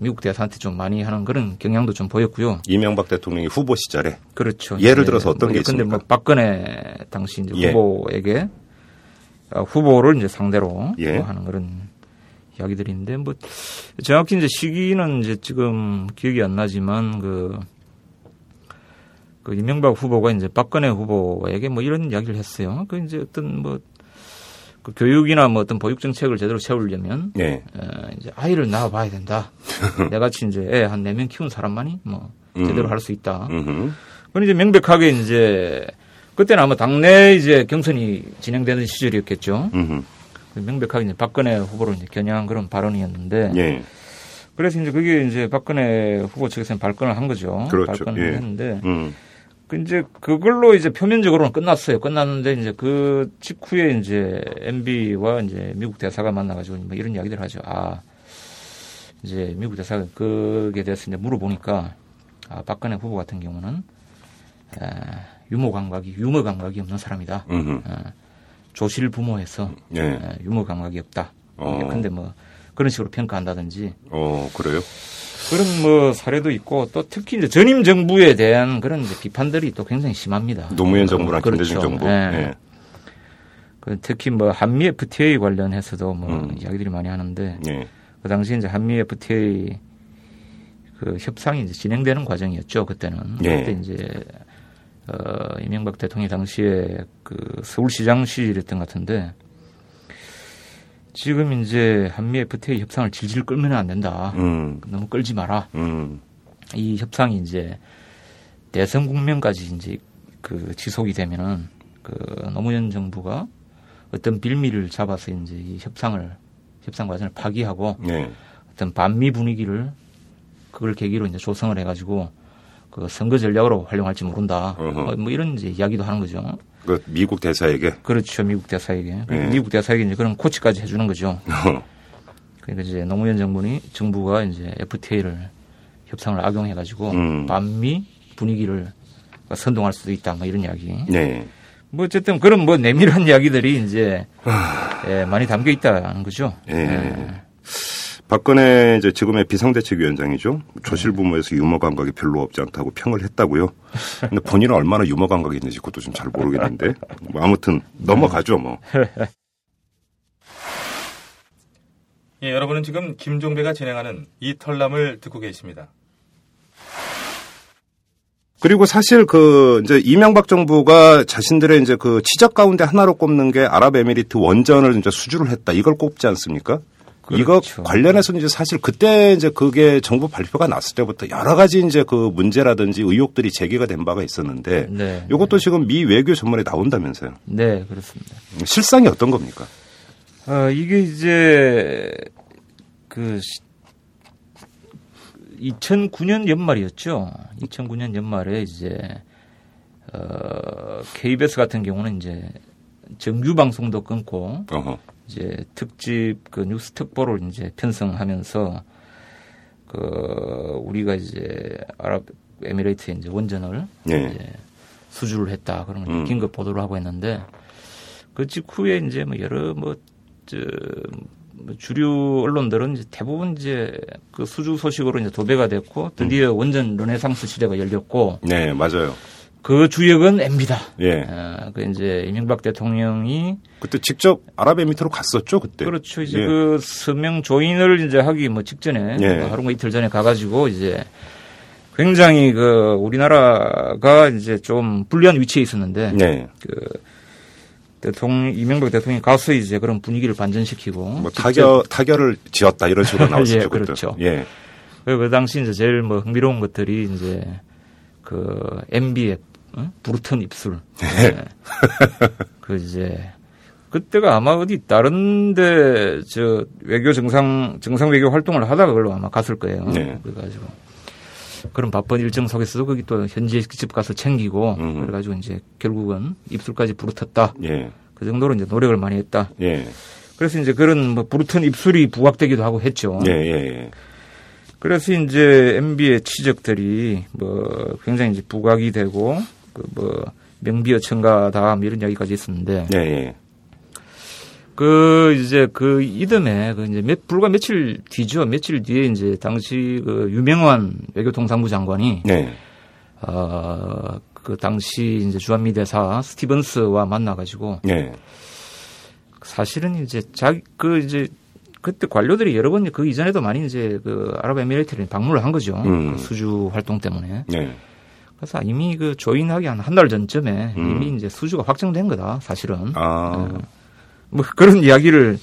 미국 대사한테 좀 많이 하는 그런 경향도 좀 보였고요.
이명박 대통령이 후보 시절에
그렇죠.
예를 들어서 어떤
뭐,
게 있습니까?
근데 뭐 박근혜 당시 이제 예. 후보에게 어, 후보를 이제 상대로 예. 뭐 하는 그런 이야기들인데 뭐 정확히 이제 시기는 이제 지금 기억이 안 나지만 그 그 이명박 후보가 이제 박근혜 후보에게 뭐 이런 이야기를 했어요. 그 이제 어떤 뭐 그 교육이나 뭐 어떤 보육 정책을 제대로 세우려면 네. 어, 이제 아이를 낳아 봐야 된다. 내같이 이제 애 한 네 명 키운 사람만이 뭐 제대로 할 수 있다. 그건 이제 명백하게 이제 그때는 아마 당내 이제 경선이 진행되는 시절이었겠죠. 명백하게 이제 박근혜 후보를 이제 겨냥한 그런 발언이었는데 네. 그래서 이제 그게 이제 박근혜 후보 측에서는 발끈을 한 거죠. 그렇죠. 발끈을 예. 했는데 음. 그 이제 그걸로 이제 표면적으로는 끝났어요. 끝났는데 이제 그 직후에 이제 MB와 이제 미국 대사가 만나가지고 뭐 이런 이야기들 하죠. 아 이제 미국 대사가 그게 대해서 이제 물어보니까 아 박근혜 후보 같은 경우는 아, 유머 감각이 유머 감각이 없는 사람이다. 아, 조실 부모에서 네. 아, 유머 감각이 없다. 어. 근데 뭐 그런 식으로 평가한다든지.
어 그래요?
그런 뭐 사례도 있고 또 특히 이제 전임 정부에 대한 그런 이제 비판들이 또 굉장히 심합니다.
노무현 정부랑 그렇죠. 김대중 정부. 네. 네.
그 특히 뭐 한미 FTA 관련해서도 뭐 음. 이야기들이 많이 하는데 네. 그 당시 이제 한미 FTA 그 협상이 이제 진행되는 과정이었죠 그때는. 네. 그때 이제 어 이명박 대통령 당시에 그 서울시장 시절이었던 것 같은데 지금 이제 한미 FTA 협상을 질질 끌면 안 된다. 음. 너무 끌지 마라. 음. 이 협상이 이제 대선 국면까지 이제 그 지속이 되면은 그 노무현 정부가 어떤 빌미를 잡아서 이제 이 협상을 협상 과정을 파기하고 네. 어떤 반미 분위기를 그걸 계기로 이제 조성을 해가지고 그 선거 전략으로 활용할지 모른다. 어뭐 뭐 이런 이제 이야기도 하는 거죠.
그 미국 대사에게
그렇죠. 미국 대사에게 네. 미국 대사에게 이제 그런 코치까지 해주는 거죠. 그러니까 이제 노무현 정부니 정부가 이제 FTA를 협상을 악용해가지고 음. 반미 분위기를 선동할 수도 있다. 뭐 이런 이야기. 네. 뭐 어쨌든 그런 뭐 내밀한 이야기들이 이제 예, 많이 담겨 있다는 거죠. 예. 예.
박근혜 이제 지금의 비상대책위원장이죠. 조실 부모에서 유머 감각이 별로 없지 않다고 평을 했다고요. 근데 본인은 얼마나 유머 감각이 있는지 그것도 좀 잘 모르겠는데. 뭐 아무튼 넘어가죠 뭐.
예, 여러분은 지금 김종배가 진행하는 이 털남을 듣고 계십니다.
그리고 사실 그 이제 이명박 정부가 자신들의 이제 그 지적 가운데 하나로 꼽는 게 아랍에미리트 원전을 이제 수주를 했다. 이걸 꼽지 않습니까? 그렇죠. 이거 관련해서 이제 사실 그때 이제 그게 정부 발표가 났을 때부터 여러 가지 이제 그 문제라든지 의혹들이 제기가 된 바가 있었는데 네. 이것도 지금 미 외교 전문에 나온다면서요?
네, 그렇습니다.
실상이 어떤 겁니까?
어, 이게 이제 그 2009년 연말이었죠. 2009년 연말에 이제 어, KBS 같은 경우는 이제 정규 방송도 끊고 어허. 이제 특집 그 뉴스 특보를 이제 편성하면서 그 우리가 이제 아랍 에미레이트에 이제 원전을 네. 이제 수주를 했다 그런 음. 긴급 보도를 하고 있는데 그 직후에 이제 뭐 여러 뭐저 뭐 주류 언론들은 이제 대부분 이제 그 수주 소식으로 이제 도배가 됐고 드디어 음. 원전 르네상스 시대가 열렸고
네 맞아요.
그 주역은 엠비다. 예. 아, 그 이제 이명박 대통령이
그때 직접 아랍에미트로 갔었죠 그때.
그렇죠. 이제 예. 그 서명 조인을 이제 하기 뭐 직전에 예. 뭐 하루가 이틀 전에 가가지고 이제 굉장히 그 우리나라가 이제 좀 불리한 위치에 있었는데 네. 그 대통령 이명박 대통령이 가서 이제 그런 분위기를 반전시키고
뭐 타결 타결을 지었다 이런 식으로 나왔죠. 예,
그렇죠. 예. 그 당시 이제 제일 뭐 흥미로운 것들이 이제 그 MB 의 어? 부르튼 입술. 네. 네. 그 이제 그때가 아마 어디 다른데 저 외교 정상 정상 외교 활동을 하다가 그걸로 아마 갔을 거예요. 네. 그래가지고 그런 바쁜 일정 속에서도 거기 또 현지에 직접 가서 챙기고 음. 그래가지고 이제 결국은 입술까지 부르텄다. 예. 그 정도로 이제 노력을 많이 했다. 예. 그래서 이제 그런 뭐 부르튼 입술이 부각되기도 하고 했죠. 예, 예, 예. 그래서 이제 MB의 치적들이 뭐 굉장히 이제 부각이 되고 그뭐 명비어 첨가다 뭐 이런 이야기까지 있었는데. 예, 예. 그 이제 그 이듬해 그 이제 몇 불과 며칠 뒤죠. 며칠 뒤에 이제 당시 그 유명한 외교통상부 장관이 네. 어그 당시 이제 주한미 대사 스티븐스와 만나 가지고 네. 사실은 이제 자기 그 이제 그때 관료들이 여러 번 그 이전에도 많이 이제 그 아랍에미레이트를 방문을 한 거죠. 음. 그 수주 활동 때문에. 네. 그래서 이미 그 조인하기 한 한 달 전쯤에 음. 이미 이제 수주가 확정된 거다 사실은. 아. 네. 뭐 그런 이야기를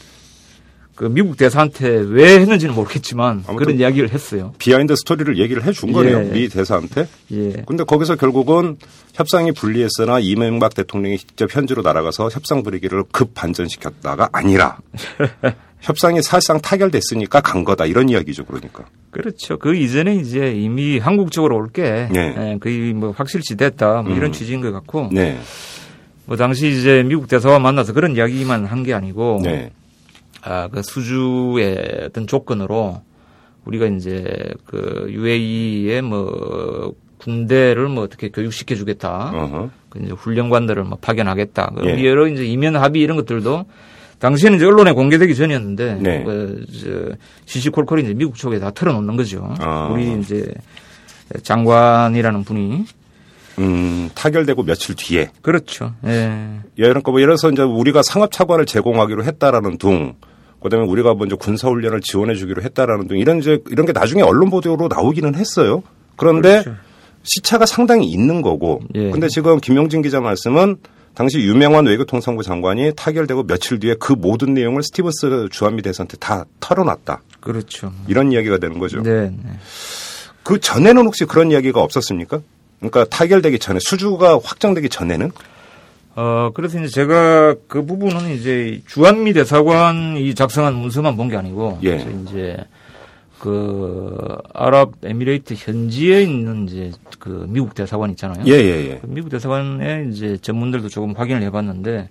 그 미국 대사한테 왜 했는지는 모르겠지만 그런 이야기를 했어요.
behind story를 얘기를 해준 거네요. 예. 미 대사한테. 예. 근데 거기서 결국은 협상이 불리했으나 이명박 대통령이 직접 현지로 날아가서 협상 분위기를 급 반전시켰다가 아니라 협상이 사실상 타결됐으니까 간 거다 이런 이야기죠. 그러니까.
그렇죠. 그 이전에 이제 이미 한국 쪽으로 올게 네. 예, 거의 뭐 확실시 됐다 뭐 이런 음. 취지인 것 같고. 네. 뭐 당시 이제 미국 대사와 만나서 그런 이야기만 한 게 아니고 네. 아, 그 수주의 어떤 조건으로 우리가 이제 그 UAE의 뭐 군대를 뭐 어떻게 교육시켜 주겠다. 그 이제 훈련관들을 뭐 파견하겠다. 그 예. 여러 이제 이면 합의 이런 것들도 당시에는 이제 언론에 공개되기 전이었는데 네. 그 저, 시시콜콜이 이제 미국 쪽에 다 털어놓는 거죠. 아. 우리 이제 장관이라는 분이
음, 타결되고 며칠 뒤에.
그렇죠. 예.
그러니까 뭐 예를 들어서 이제 우리가 상업 차관을 제공하기로 했다라는 둥, 그다음에 우리가 먼저 군사 훈련을 지원해 주기로 했다라는 둥 이런 이제 이런 게 나중에 언론 보도로 나오기는 했어요. 그런데 그렇죠. 시차가 상당히 있는 거고. 예. 근데 지금 김용진 기자 말씀은 당시 유명한 외교통상부 장관이 타결되고 며칠 뒤에 그 모든 내용을 스티븐스 주한미 대사한테 다 털어놨다.
그렇죠.
이런 이야기가 되는 거죠. 네. 네. 그 전에는 혹시 그런 이야기가 없었습니까? 그러니까 타결되기 전에 수주가 확정되기 전에는
어 그래서 이제 제가 그 부분은 이제 주한미 대사관이 작성한 문서만 본 게 아니고 예. 이제 그 아랍 에미레이트 현지에 있는 이제 그 미국 대사관 있잖아요.
예, 예, 예.
그 미국 대사관에 이제 전문들도 조금 확인을 해봤는데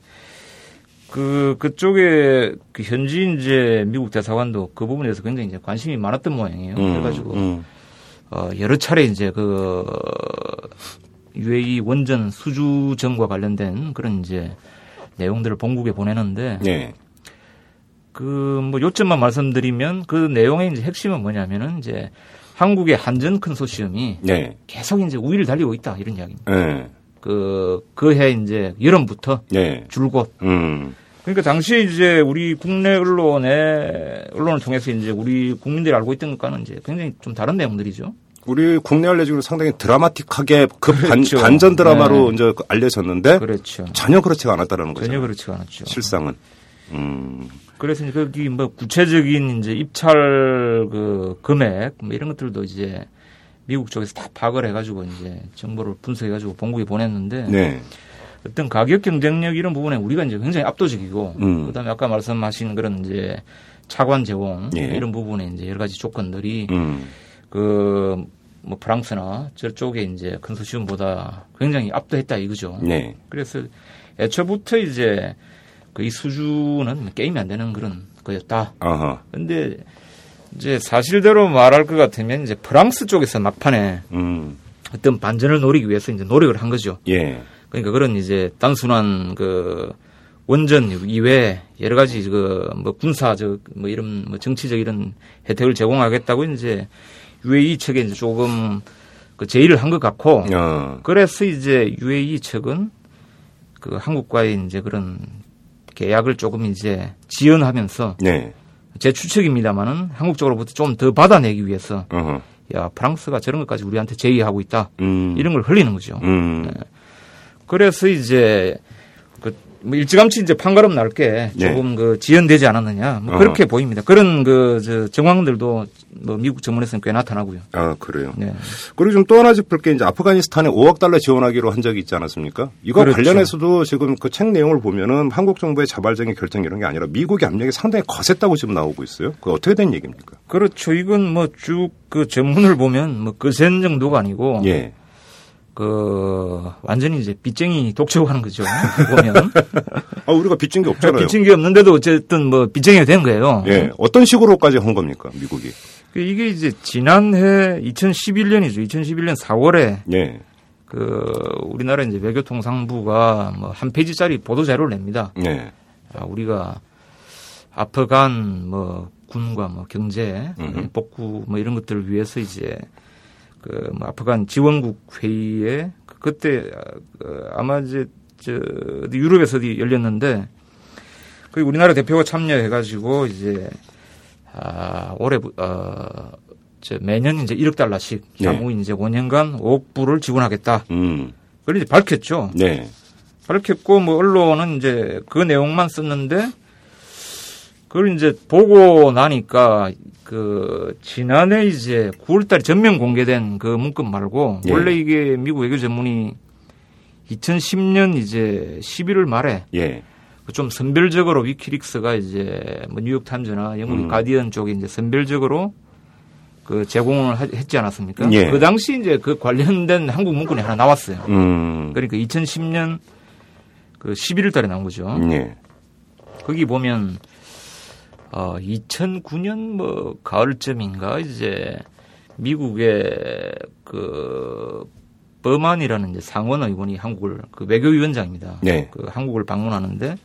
그 그쪽에 그 현지 이제 미국 대사관도 그 부분에 대해서 굉장히 이제 관심이 많았던 모양이에요. 음, 그래가지고 음. 어 여러 차례 이제 그 UAE 원전 수주전과 관련된 그런 이제 내용들을 본국에 보내는데 네. 그 뭐 요점만 말씀드리면 그 내용의 이제 핵심은 뭐냐면은 이제 한국의 한전 컨소시엄이 네. 계속 이제 우위를 달리고 있다 이런 이야기입니다. 네. 그, 그 해 이제 여름부터 네. 줄곧. 음. 그러니까 당시에 이제 우리 국내 언론에, 언론을 통해서 이제 우리 국민들이 알고 있던 것과는 이제 굉장히 좀 다른 내용들이죠.
우리 국내 알려지기로 상당히 드라마틱하게 그 그렇죠. 반, 전 드라마로 네. 이제 알려졌는데 그렇죠. 전혀 그렇지가 않았다는 거죠.
전혀 그렇지가 않았죠.
실상은.
음. 그래서 이제 거기 뭐 구체적인 이제 입찰 그 금액 뭐 이런 것들도 이제 미국 쪽에서 다 파악을 해가지고 이제 정보를 분석해가지고 본국에 보냈는데 네. 어떤 가격 경쟁력 이런 부분에 우리가 이제 굉장히 압도적이고 음. 그다음에 아까 말씀하신 그런 이제 차관 제공 네. 이런 부분에 이제 여러 가지 조건들이 음. 그뭐 프랑스나 저쪽에 이제 컨소시엄보다 굉장히 압도했다 이거죠. 네. 그래서 애초부터 이제 그이 수준은 게임이 안 되는 그런 거였다. 그런데 이제 사실대로 말할 것 같으면 이제 프랑스 쪽에서 막판에 음. 어떤 반전을 노리기 위해서 이제 노력을 한 거죠. 예. 그러니까 그런 이제 단순한 그 원전 이외에 여러 가지 그 뭐 군사적 뭐 이런 뭐 정치적 이런 혜택을 제공하겠다고 이제 UAE 측에 이제 조금 그 제의를 한 것 같고 어. 그래서 이제 UAE 측은 그 한국과의 이제 그런 계약을 조금 이제 지연하면서 네. 제 추측입니다만은 한국 쪽으로부터 좀 더 받아내기 위해서 어허. 야 프랑스가 저런 것까지 우리한테 제의하고 있다 음. 이런 걸 흘리는 거죠. 음. 네. 그래서 이제 뭐 일찌감치 이제 판가름 날게 네. 조금 네. 그 지연되지 않았느냐 뭐 그렇게 어. 보입니다. 그런 그저 정황들도 뭐 미국 정문에서는 꽤 나타나고요.
아 그래요. 네. 그리고 좀 또 하나 짚을 게 이제 아프가니스탄에 5억 달러 지원하기로 한 적이 있지 않았습니까? 이거 그렇죠. 관련해서도 지금 그 책 내용을 보면은 한국 정부의 자발적인 결정 이런 게 아니라 미국의 압력이 상당히 거셌다고 지금 나오고 있어요. 그 어떻게 된 얘기입니까?
그렇죠. 이건 뭐 쭉 그 전문을 보면 뭐 거센 정도가 아니고 예. 그 완전히 이제 빚쟁이 독촉하는 거죠. 보면.
아 우리가 빚진 게 없잖아요.
빚진 게 없는데도 어쨌든 뭐 빚쟁이가 된 거예요.
예. 어떤 식으로까지 한 겁니까 미국이?
그 이게 이제 지난해 2011년이죠. 2011년 4월에 예. 그 우리나라 이제 외교통상부가 뭐 한 페이지짜리 보도 자료를 냅니다. 예. 아, 우리가 아프간 뭐 군과 뭐 경제 음흠. 복구 뭐 이런 것들을 위해서 이제 그뭐 아프간 지원국 회의에 그 그때 그 아마 이제 저 유럽에서도 열렸는데 그 우리나라 대표가 참여해가지고 이제 아 올해 어. 저 매년 이제 1억 달러씩 네. 향후 네. 이제 5년간 5억 불을 지원하겠다. 음. 그걸 이제 밝혔죠. 네. 밝혔고 뭐 언론은 이제 그 내용만 썼는데 그걸 이제 보고 나니까 그 지난해 이제 9월달에 전면 공개된 그 문건 말고 예. 원래 이게 미국 외교 전문이 2010년 이제 11월 말에 예. 그좀 선별적으로 위키릭스가 이제 뭐 뉴욕 타임즈나 영국 음. 가디언 쪽에 이제 선별적으로 그 제공을 했지 않았습니까? 예. 그 당시 이제 그 관련된 한국 문건이 하나 나왔어요. 음. 그러니까 2010년 그 11월 달에 나온 거죠. 예. 거기 보면 어 2009년 뭐 가을쯤인가 이제 미국의 그 버만이라는 이제 상원 의원이 한국을 그 외교위원장입니다. 네. 그 한국을 방문하는데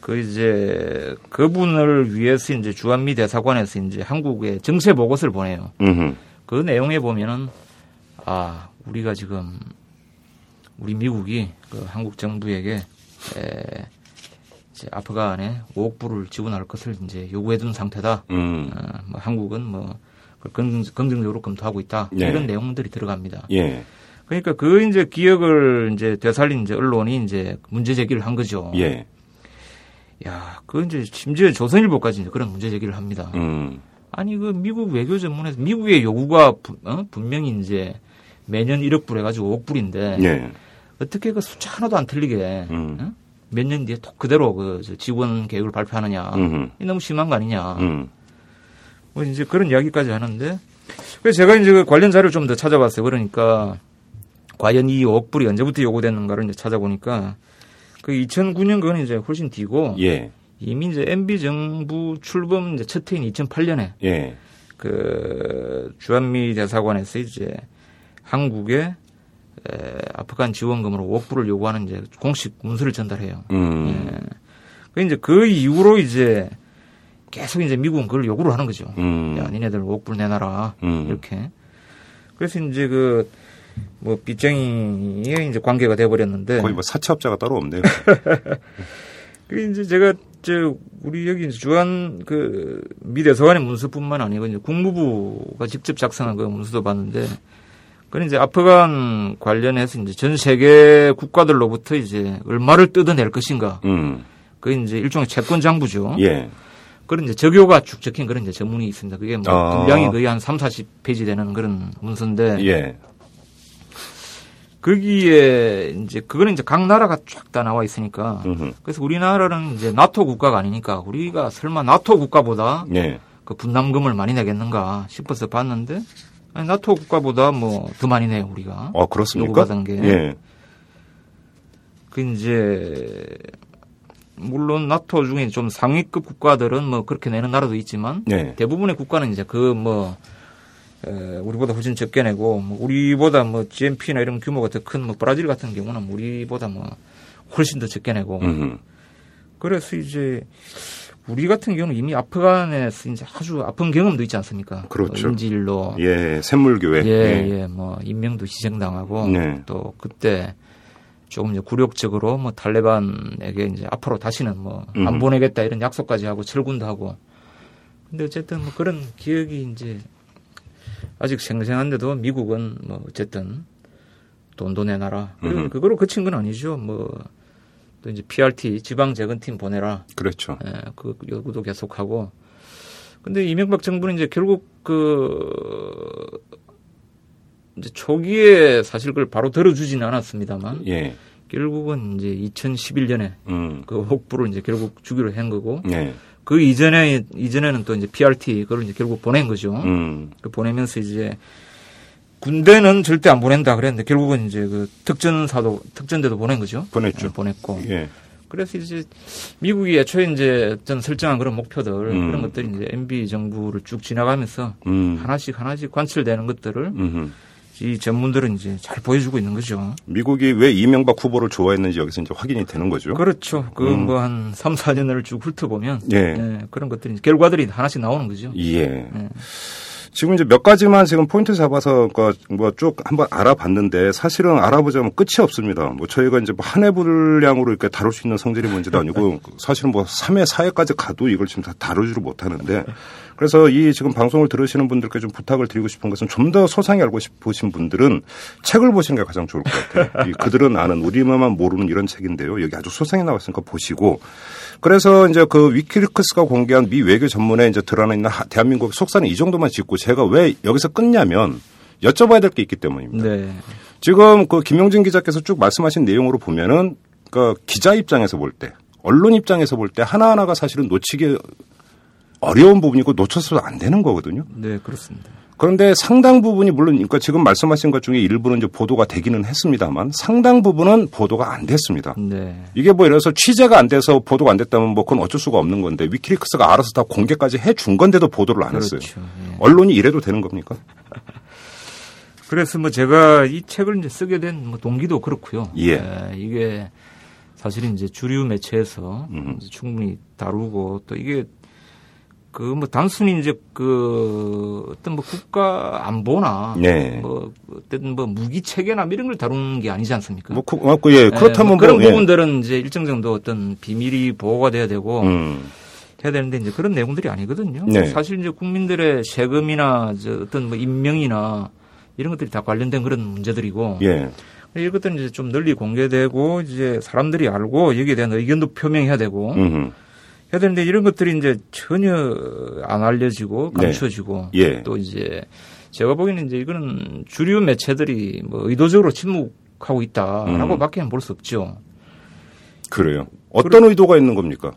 그 이제 그분을 위해서 이제 주한미 대사관에서 이제 한국에 정세 보고서를 보내요. 음흠. 그 내용에 보면은 아 우리가 지금 우리 미국이 그 한국 정부에게 에 이제 아프간에 5억 불을 지원할 것을 이제 요구해둔 상태다. 음. 어, 뭐 한국은 뭐 긍정적으로 검토하고 있다. 네. 이런 내용들이 들어갑니다. 예. 그러니까 그 이제 기억을 이제 되살린 이제 언론이 이제 문제 제기를 한 거죠. 예. 야, 그 이제 심지어 조선일보까지 이제 그런 문제 제기를 합니다. 음. 아니 그 미국 외교 전문에서 미국의 요구가 부, 어? 분명히 이제 매년 1억 불 해가지고 5억 불인데 예. 어떻게 그 숫자 하나도 안 틀리게 음. 어? 몇 년 뒤에 또 그대로 그 지원 계획을 발표하느냐. 음흠. 이 너무 심한 거 아니냐. 음. 뭐 이제 그런 이야기까지 하는데 그래서 제가 이제 그 관련 자료를 좀 더 찾아봤어요. 그러니까 과연 이 억불이 언제부터 요구됐는가를 이제 찾아보니까 그 2009년 그거는 이제 훨씬 뒤고 예. 이미 이제 MB 정부 출범 이제 첫 해인 2008년에 예. 그 주한미 대사관에서 이제 한국에 에, 아프간 지원금으로 5억 불을 요구하는 이제 공식 문서를 전달해요. 음. 예. 그 이제 그 이후로 이제 계속 이제 미국은 그걸 요구를 하는 거죠. 음. 야, 니네들 5억 불 내놔라. 음. 이렇게. 그래서 이제 그, 뭐, 빚쟁이의 이제 관계가 돼버렸는데.
거의 뭐 사채업자가 따로 없네요.
그 이제 제가 저 우리 여기 주한 그 미대서관의 문서뿐만 아니고 이제 국무부가 직접 작성한 그 문서도 봤는데 그건 이제 아프간 관련해서 이제 전 세계 국가들로부터 이제 얼마를 뜯어낼 것인가. 음. 그 이제 일종의 채권 장부죠. 예. 그런 이제 적요가 쭉 적힌 그런 이제 전문이 있습니다. 그게 뭐 아. 분량이 거의 한 3, 40페이지 되는 그런 문서인데. 예. 거기에 이제 그거는 이제 각 나라가 쫙 다 나와 있으니까. 음흠. 그래서 우리나라는 이제 나토 국가가 아니니까 우리가 설마 나토 국가보다 예. 그 분담금을 많이 내겠는가 싶어서 봤는데 아니, 나토 국가보다 뭐 더 많이 내요 우리가.
아 그렇습니까?
요구받은 게. 예. 그 이제 물론 나토 중에 좀 상위급 국가들은 뭐 그렇게 내는 나라도 있지만 예. 대부분의 국가는 이제 그 뭐 우리보다 훨씬 적게 내고 뭐 우리보다 뭐 GNP나 이런 규모가 더 큰 뭐 브라질 같은 경우는 우리보다 뭐 훨씬 더 적게 내고 음흠. 그래서 이제 우리 같은 경우는 이미 아프간에서 이제 아주 아픈 경험도 있지 않습니까?
그렇죠.
인질로
예, 샘물교회
예, 예, 예, 뭐 인명도 희생당하고 네. 또 그때 조금 이제 굴욕적으로 뭐 탈레반에게 이제 앞으로 다시는 뭐안 음. 보내겠다 이런 약속까지 하고 철군도 하고 근데 어쨌든 뭐 그런 기억이 이제 아직 생생한데도 미국은 뭐 어쨌든 돈도 내놔라. 그리고 음. 그거로 그친 건 아니죠. 뭐 또 이제 PRT 지방 재건팀 보내라.
그렇죠.
예, 그 요구도 계속하고. 근데 이명박 정부는 이제 결국 그 이제 초기에 사실 그걸 바로 들어주지는 않았습니다만. 예. 결국은 이제 2011년에 음. 그 혹부를 이제 결국 주기로 한 거고. 예. 그 이전에 이전에는 또 이제 PRT 그걸 이제 결국 보낸 거죠. 음. 그 보내면서 이제 군대는 절대 안 보낸다 그랬는데 결국은 이제 그 특전사도 특전대도 보낸 거죠.
보냈죠. 네,
보냈고. 예. 그래서 이제 미국이 애초에 이제 어떤 설정한 그런 목표들 음. 그런 것들이 이제 MB 정부를 쭉 지나가면서 음. 하나씩 하나씩 관철되는 것들을 음흠. 이 전문들은 이제 잘 보여주고 있는 거죠.
미국이 왜 이명박 후보를 좋아했는지 여기서 이제 확인이 되는 거죠.
그렇죠. 그 뭐한 음. 3, 4년을 쭉 훑어보면 예. 예. 그런 것들이 결과들이 하나씩 나오는 거죠.
예. 예. 지금 이제 몇 가지만 지금 포인트 잡아서 뭐쭉 한번 알아봤는데 사실은 알아보자면 끝이 없습니다. 뭐 저희가 이제 뭐 한 해 분량으로 이렇게 다룰 수 있는 성질이 문제도 아니고 사실은 뭐 3회, 4회까지 가도 이걸 지금 다 다루지를 못하는데 그래서 이 지금 방송을 들으시는 분들께 좀 부탁을 드리고 싶은 것은 좀 더 소상히 알고 싶으신 분들은 책을 보시는 게 가장 좋을 것 같아요. 그들은 아는 우리만 모르는 이런 책인데요. 여기 아주 소상히 나왔으니까 보시고 그래서 이제 그 위키리크스가 공개한 미 외교 전문에 이제 드러나 있는 대한민국 속사는 이 정도만 짚고 제가 왜 여기서 끊냐면 여쭤봐야 될 게 있기 때문입니다. 네. 지금 그 김용진 기자께서 쭉 말씀하신 내용으로 보면은 그 기자 입장에서 볼 때, 언론 입장에서 볼 때 하나하나가 사실은 놓치기 어려운 부분이고 놓쳐서도 안 되는 거거든요.
네, 그렇습니다.
그런데 상당 부분이 물론 그러니까 지금 말씀하신 것 중에 일부는 이제 보도가 되기는 했습니다만 상당 부분은 보도가 안 됐습니다. 네. 이게 뭐 이래서 취재가 안 돼서 보도가 안 됐다면 뭐 그건 어쩔 수가 없는 건데 위키리크스가 알아서 다 공개까지 해 준 건데도 보도를 안 그렇죠. 했어요. 예. 언론이 이래도 되는 겁니까?
그래서 뭐 제가 이 책을 이제 쓰게 된 뭐 동기도 그렇고요. 예. 예 이게 사실은 이제 주류 매체에서 음. 충분히 다루고 또 이게 그 뭐 단순히 이제 그 어떤 뭐 국가 안보나 네. 뭐 어떤 뭐 무기 체계나 뭐 이런 걸 다루는 게 아니지 않습니까?
뭐 그, 어, 그 예, 그렇다면 뭐
그런
뭐,
부분들은 이제 일정 정도 어떤 비밀이 보호가 돼야 되고 음. 해야 되는데 이제 그런 내용들이 아니거든요. 네. 사실 이제 국민들의 세금이나 어떤 뭐 임명이나 이런 것들이 다 관련된 그런 문제들이고 예. 이것들은 이제 좀 널리 공개되고 이제 사람들이 알고 여기에 대한 의견도 표명해야 되고 음흠. 해야 되는데 이런 것들이 이제 전혀 안 알려지고 네. 감춰지고 네. 예. 또 이제 제가 보기에는 이제 이거는 주류 매체들이 뭐 의도적으로 침묵하고 있다라고밖에 음. 볼수 없죠.
그래요. 어떤 그러, 의도가 있는 겁니까?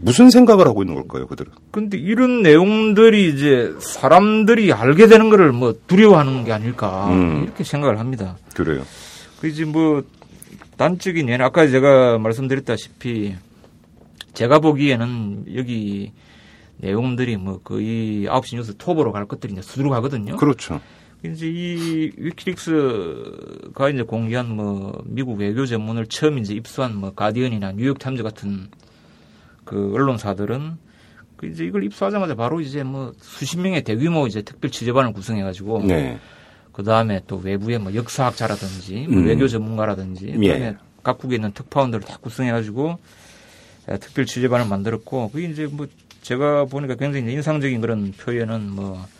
무슨 생각을 하고 있는 걸까요, 그들은?
근데 이런 내용들이 이제 사람들이 알게 되는 거를 뭐 두려워하는 게 아닐까 음. 이렇게 생각을 합니다.
그래요.
그 이제 뭐 단적인 예는 아까 제가 말씀드렸다시피 제가 보기에는 여기 내용들이 뭐 거의 9시 뉴스 톱으로 갈 것들이 이제 수두룩 하거든요.
그렇죠.
이제 이 위키릭스가 이제 공개한 뭐 미국 외교 전문을 처음 이제 입수한 뭐 가디언이나 뉴욕 타임즈 같은 그 언론사들은 그 이제 이걸 입수하자마자 바로 이제 뭐 수십 명의 대규모 이제 특별 취재반을 구성해 가지고 네. 그 다음에 또 외부의 뭐 역사학자라든지 뭐 음. 외교 전문가라든지 예. 각국에 있는 특파원들을 다 구성해 가지고 특별 취재반을 만들었고 그게 이제 뭐 제가 보니까 굉장히 인상적인 그런 표현은 뭐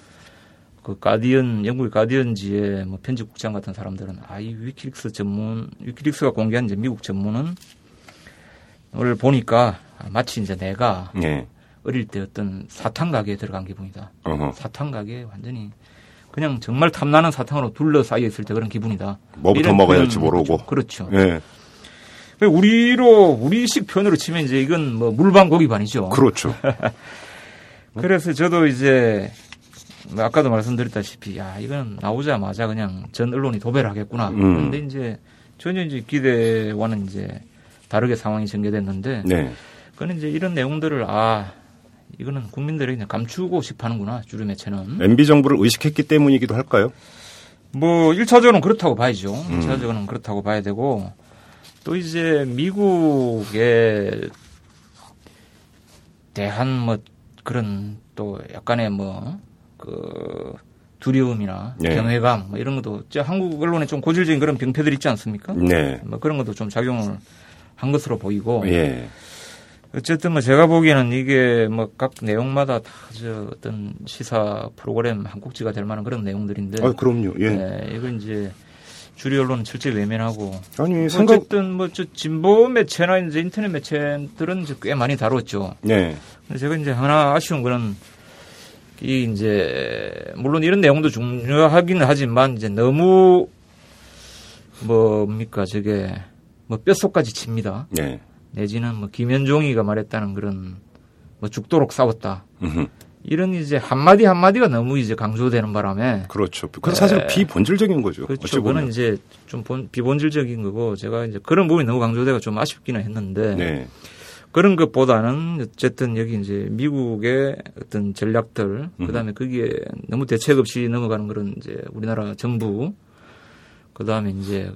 그 가디언 영국의 가디언지의 뭐 편집국장 같은 사람들은 아이 위키릭스 전문 위키릭스가 공개한 이제 미국 전문은 오늘 보니까 마치 이제 내가 네. 어릴 때 어떤 사탕 가게에 들어간 기분이다. 어허. 사탕 가게에 완전히 그냥 정말 탐나는 사탕으로 둘러싸여 있을 때 그런 기분이다.
뭐부터 먹어야 할지 모르고.
그렇죠. 네. 우리로 우리식 표현으로 치면 이제 이건 뭐 물반 고기 반이죠.
그렇죠.
그래서 저도 이제 뭐 아까도 말씀드렸다시피 야 이건 나오자마자 그냥 전 언론이 도배를 하겠구나. 음. 그런데 이제 전혀 이제 기대와는 이제 다르게 상황이 전개됐는데 네. 그는 이제 이런 내용들을 아 이거는 국민들이 그냥 감추고 싶어하는구나 주류 매체는
MB 정부를 의식했기 때문이기도 할까요?
뭐 1차적으로는 그렇다고 봐야죠. 음. 1차적으로는 그렇다고 봐야 되고 또 이제 미국에 대한 뭐 그런 또 약간의 뭐 그 두려움이나 네. 경외감 뭐 이런 것도 한국 언론에 좀 고질적인 그런 병폐들 있지 않습니까? 네. 뭐 그런 것도 좀 작용을 한 것으로 보이고 예. 어쨌든 뭐 제가 보기에는 이게 뭐 각 내용마다 다 저 어떤 시사 프로그램 한 꼭지가 될 만한 그런 내용들인데.
아, 그럼요. 예.
네, 이걸 이제 주류 언론은 철저히 외면하고.
아니, 생각...
어쨌든 뭐 저 진보 매체나 이제 인터넷 매체들은 이제 꽤 많이 다뤘죠. 네. 근데 제가 이제 하나 아쉬운 거는 이 이제 물론 이런 내용도 중요하긴 하지만 이제 너무 뭡니까 저게 뭐 뼛속까지 칩니다. 네. 내지는 뭐 김현종이가 말했다는 그런 뭐 죽도록 싸웠다. 이런 이제 한마디 한마디가 너무 이제 강조되는 바람에
그렇죠. 그건 사실 네. 비본질적인 거죠.
그렇죠. 그거는 이제 좀 본, 비본질적인 거고 제가 이제 그런 부분이 너무 강조돼가 좀 아쉽기는 했는데 네. 그런 것보다는 어쨌든 여기 이제 미국의 어떤 전략들 그다음에 거기에 너무 대책 없이 넘어가는 그런 이제 우리나라 정부 그다음에 이제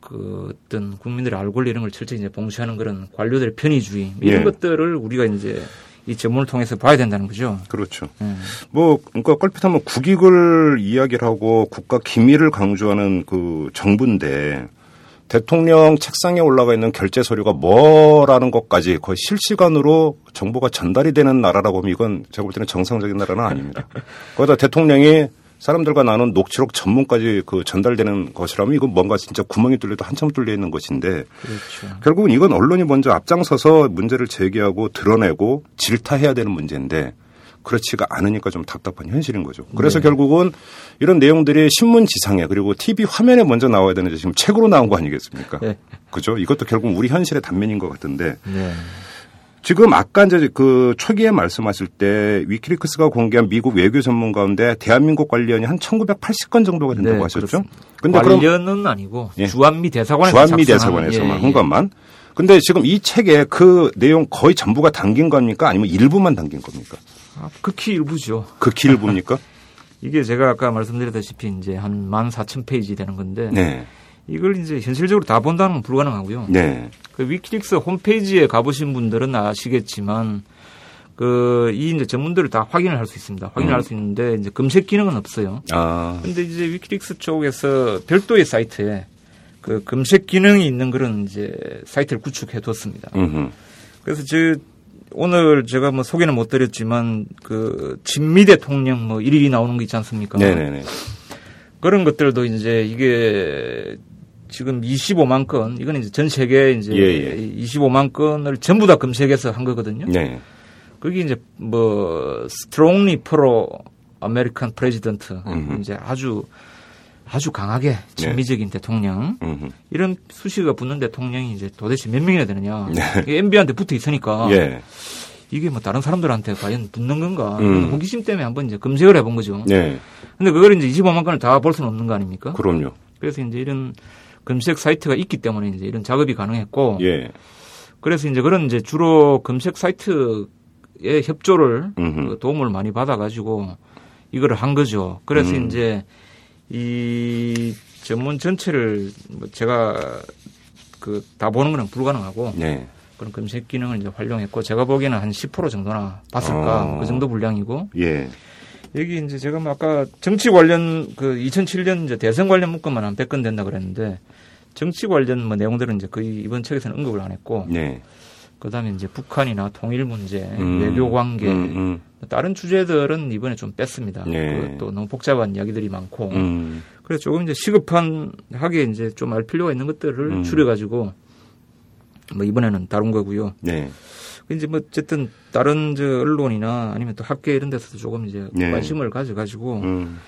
그 어떤 국민들의 알 권리 이런 걸 철저히 이제 봉쇄하는 그런 관료들의 편의주의 이런 예. 것들을 우리가 이제 이 전문을 통해서 봐야 된다는 거죠.
그렇죠. 예. 뭐 그러니까 껄핏하면 국익을 이야기를 하고 국가 기밀을 강조하는 그 정부인데 대통령 책상에 올라가 있는 결제 서류가 뭐라는 것까지 거의 실시간으로 정보가 전달이 되는 나라라고 하면 이건 제가 볼 때는 정상적인 나라는 아닙니다. 거기다 대통령이 사람들과 나눈 녹취록 전문까지 그 전달되는 것이라면 이건 뭔가 진짜 구멍이 뚫려도 한참 뚫려 있는 것인데 그렇죠. 결국은 이건 언론이 먼저 앞장서서 문제를 제기하고 드러내고 질타해야 되는 문제인데 그렇지가 않으니까 좀 답답한 현실인 거죠. 그래서 네. 결국은 이런 내용들이 신문 지상에 그리고 TV 화면에 먼저 나와야 되는데 지금 책으로 나온 거 아니겠습니까? 네. 그죠? 이것도 결국 우리 현실의 단면인 것 같은데 네. 지금 아까 이제 그 초기에 말씀하실 때 위키리크스가 공개한 미국 외교 전문 가운데 대한민국 관련이 한 1980건 정도가 된다고 네, 하셨죠?
근데 관련은 아니고 예. 주한미 대사관에서
주한미 대사관에서만 예, 한 것만. 근데 지금 이 책에 그 내용 거의 전부가 담긴 겁니까? 아니면 일부만 담긴 겁니까?
아, 극히 일부죠.
극히 일부입니까?
이게 제가 아까 말씀드렸다시피 이제 한 14,000페이지 되는 건데 네. 이걸 이제 현실적으로 다 본다는 건 불가능하고요. 네. 그 위키릭스 홈페이지에 가보신 분들은 아시겠지만 그이 이제 전문들을 다 확인을 할 수 있습니다. 확인을 음. 할수 있는데 이제 검색 기능은 없어요. 아. 근데 이제 위키릭스 쪽에서 별도의 사이트에 그 검색 기능이 있는 그런 이제 사이트를 구축해 뒀습니다. 음흠. 그래서 저 오늘 제가 뭐 소개는 못 드렸지만 그 진미 대통령 뭐 일일이 나오는 거 있지 않습니까? 네네네. 그런 것들도 이제 이게 지금 25만 건 이거는 이제 전 세계 이제 예, 예. 25만 건을 전부 다 검색해서 한 거거든요. 네. 거기 이제 뭐 strongly pro-American president 이제 아주 아주 강하게 친미적인 네. 대통령 음흠. 이런 수식어가 붙는 대통령이 이제 도대체 몇 명이나 되느냐 네. MB한테 붙어 있으니까 예. 이게 뭐 다른 사람들한테 과연 붙는 건가 음. 호기심 때문에 한번 이제 검색을 해본 거죠. 네. 근데 그걸 이제 25만 건을 다 볼 수는 없는 거 아닙니까?
그럼요.
그래서 이제 이런 검색 사이트가 있기 때문에 이제 이런 작업이 가능했고 예. 그래서 이제 그런 이제 주로 검색 사이트의 협조를 음흠. 도움을 많이 받아가지고 이거를 한 거죠. 그래서 음. 이제 이 전문 전체를 뭐 제가 그 다 보는 거는 불가능하고 네. 그런 검색 기능을 이제 활용했고 제가 보기에는 한 10% 정도나 봤을까 어. 그 정도 분량이고 예. 여기 이제 제가 뭐 아까 정치 관련 그 2007년 이제 대선 관련 문건만 한 100건 된다 그랬는데 정치 관련 뭐 내용들은 이제 거의 이번 책에서는 언급을 안 했고 네. 그다음에 이제 북한이나 통일 문제, 음. 외교 관계, 음, 음. 다른 주제들은 이번에 좀 뺐습니다. 네. 또 너무 복잡한 이야기들이 많고 음. 그래서 조금 이제 시급한 하게 이제 좀 알 필요가 있는 것들을 음. 줄여가지고 뭐 이번에는 다룬 거고요. 네. 이제 뭐 어쨌든 다른 저 언론이나 아니면 또 학계 이런 데서도 조금 이제 네. 관심을 가져가지고 음.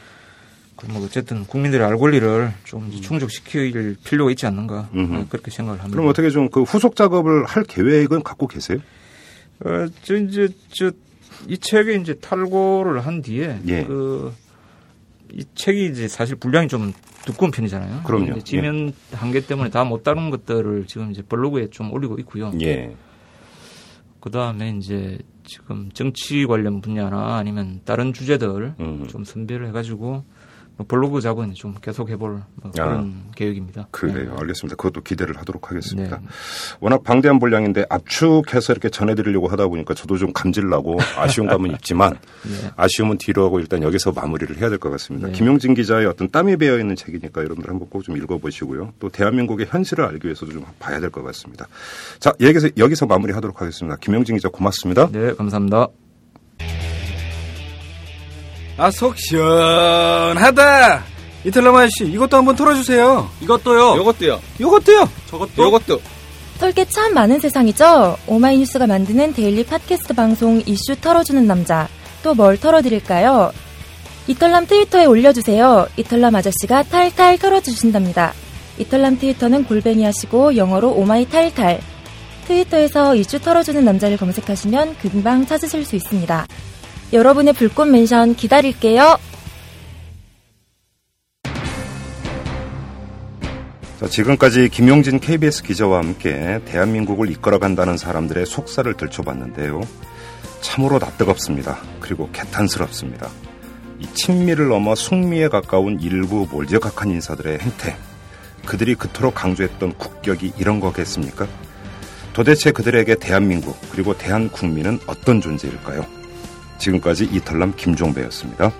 뭐 어쨌든 국민들의 알 권리를 좀 충족시킬 필요가 있지 않는가 음흠. 그렇게 생각을 합니다.
그럼 어떻게 좀 그 후속 작업을 할 계획은 갖고 계세요?
어, 저 이제 저 이 책에 이제 탈고를 한 뒤에 예. 그이 책이 이제 사실 분량이 좀 두꺼운 편이잖아요.
그럼요.
지면 예. 한계 때문에 다 못 다룬 것들을 지금 이제 블로그에 좀 올리고 있고요. 예. 그 다음에 이제 지금 정치 관련 분야나 아니면 다른 주제들 음. 좀 선별을 해가지고 뭐 블로그 작은 좀 계속 해볼 뭐 그런 아, 계획입니다.
그래요. 네. 알겠습니다. 그것도 기대를 하도록 하겠습니다. 네. 워낙 방대한 분량인데 압축해서 이렇게 전해드리려고 하다 보니까 저도 좀 감질나고 아쉬운 감은 있지만 네. 아쉬움은 뒤로 하고 일단 여기서 마무리를 해야 될 것 같습니다. 네. 김용진 기자의 어떤 땀이 배어 있는 책이니까 여러분들 한번 꼭 좀 읽어보시고요. 또 대한민국의 현실을 알기 위해서도 좀 봐야 될 것 같습니다. 자, 여기서, 여기서 마무리하도록 하겠습니다. 김용진 기자 고맙습니다.
네, 감사합니다.
아, 속 시원하다. 이털남 아저씨, 이것도 한번 털어주세요.
이것도요.
요것도요. 요것도요.
저것도. 요것도.
털게 참 많은 세상이죠? 오마이뉴스가 만드는 daily 팟캐스트 방송 이슈 털어주는 남자. 또 뭘 털어드릴까요? 이털남 트위터에 올려주세요. 이털남 아저씨가 탈탈 털어주신답니다. 이털남 트위터는 골뱅이 하시고 영어로 오마이 탈탈. 트위터에서 이슈 털어주는 남자를 검색하시면 금방 찾으실 수 있습니다. 여러분의 불꽃 mention 기다릴게요.
자, 지금까지 김용진 KBS 기자와 함께 대한민국을 이끌어간다는 사람들의 속살을 들춰봤는데요. 참으로 낯뜨겁습니다. 그리고 개탄스럽습니다. 이 친미를 넘어 숙미에 가까운 일부 몰지각한 인사들의 행태. 그들이 그토록 강조했던 국격이 이런 거겠습니까? 도대체 그들에게 대한민국 그리고 대한 국민은 어떤 존재일까요? 지금까지 이탈남 김종배였습니다.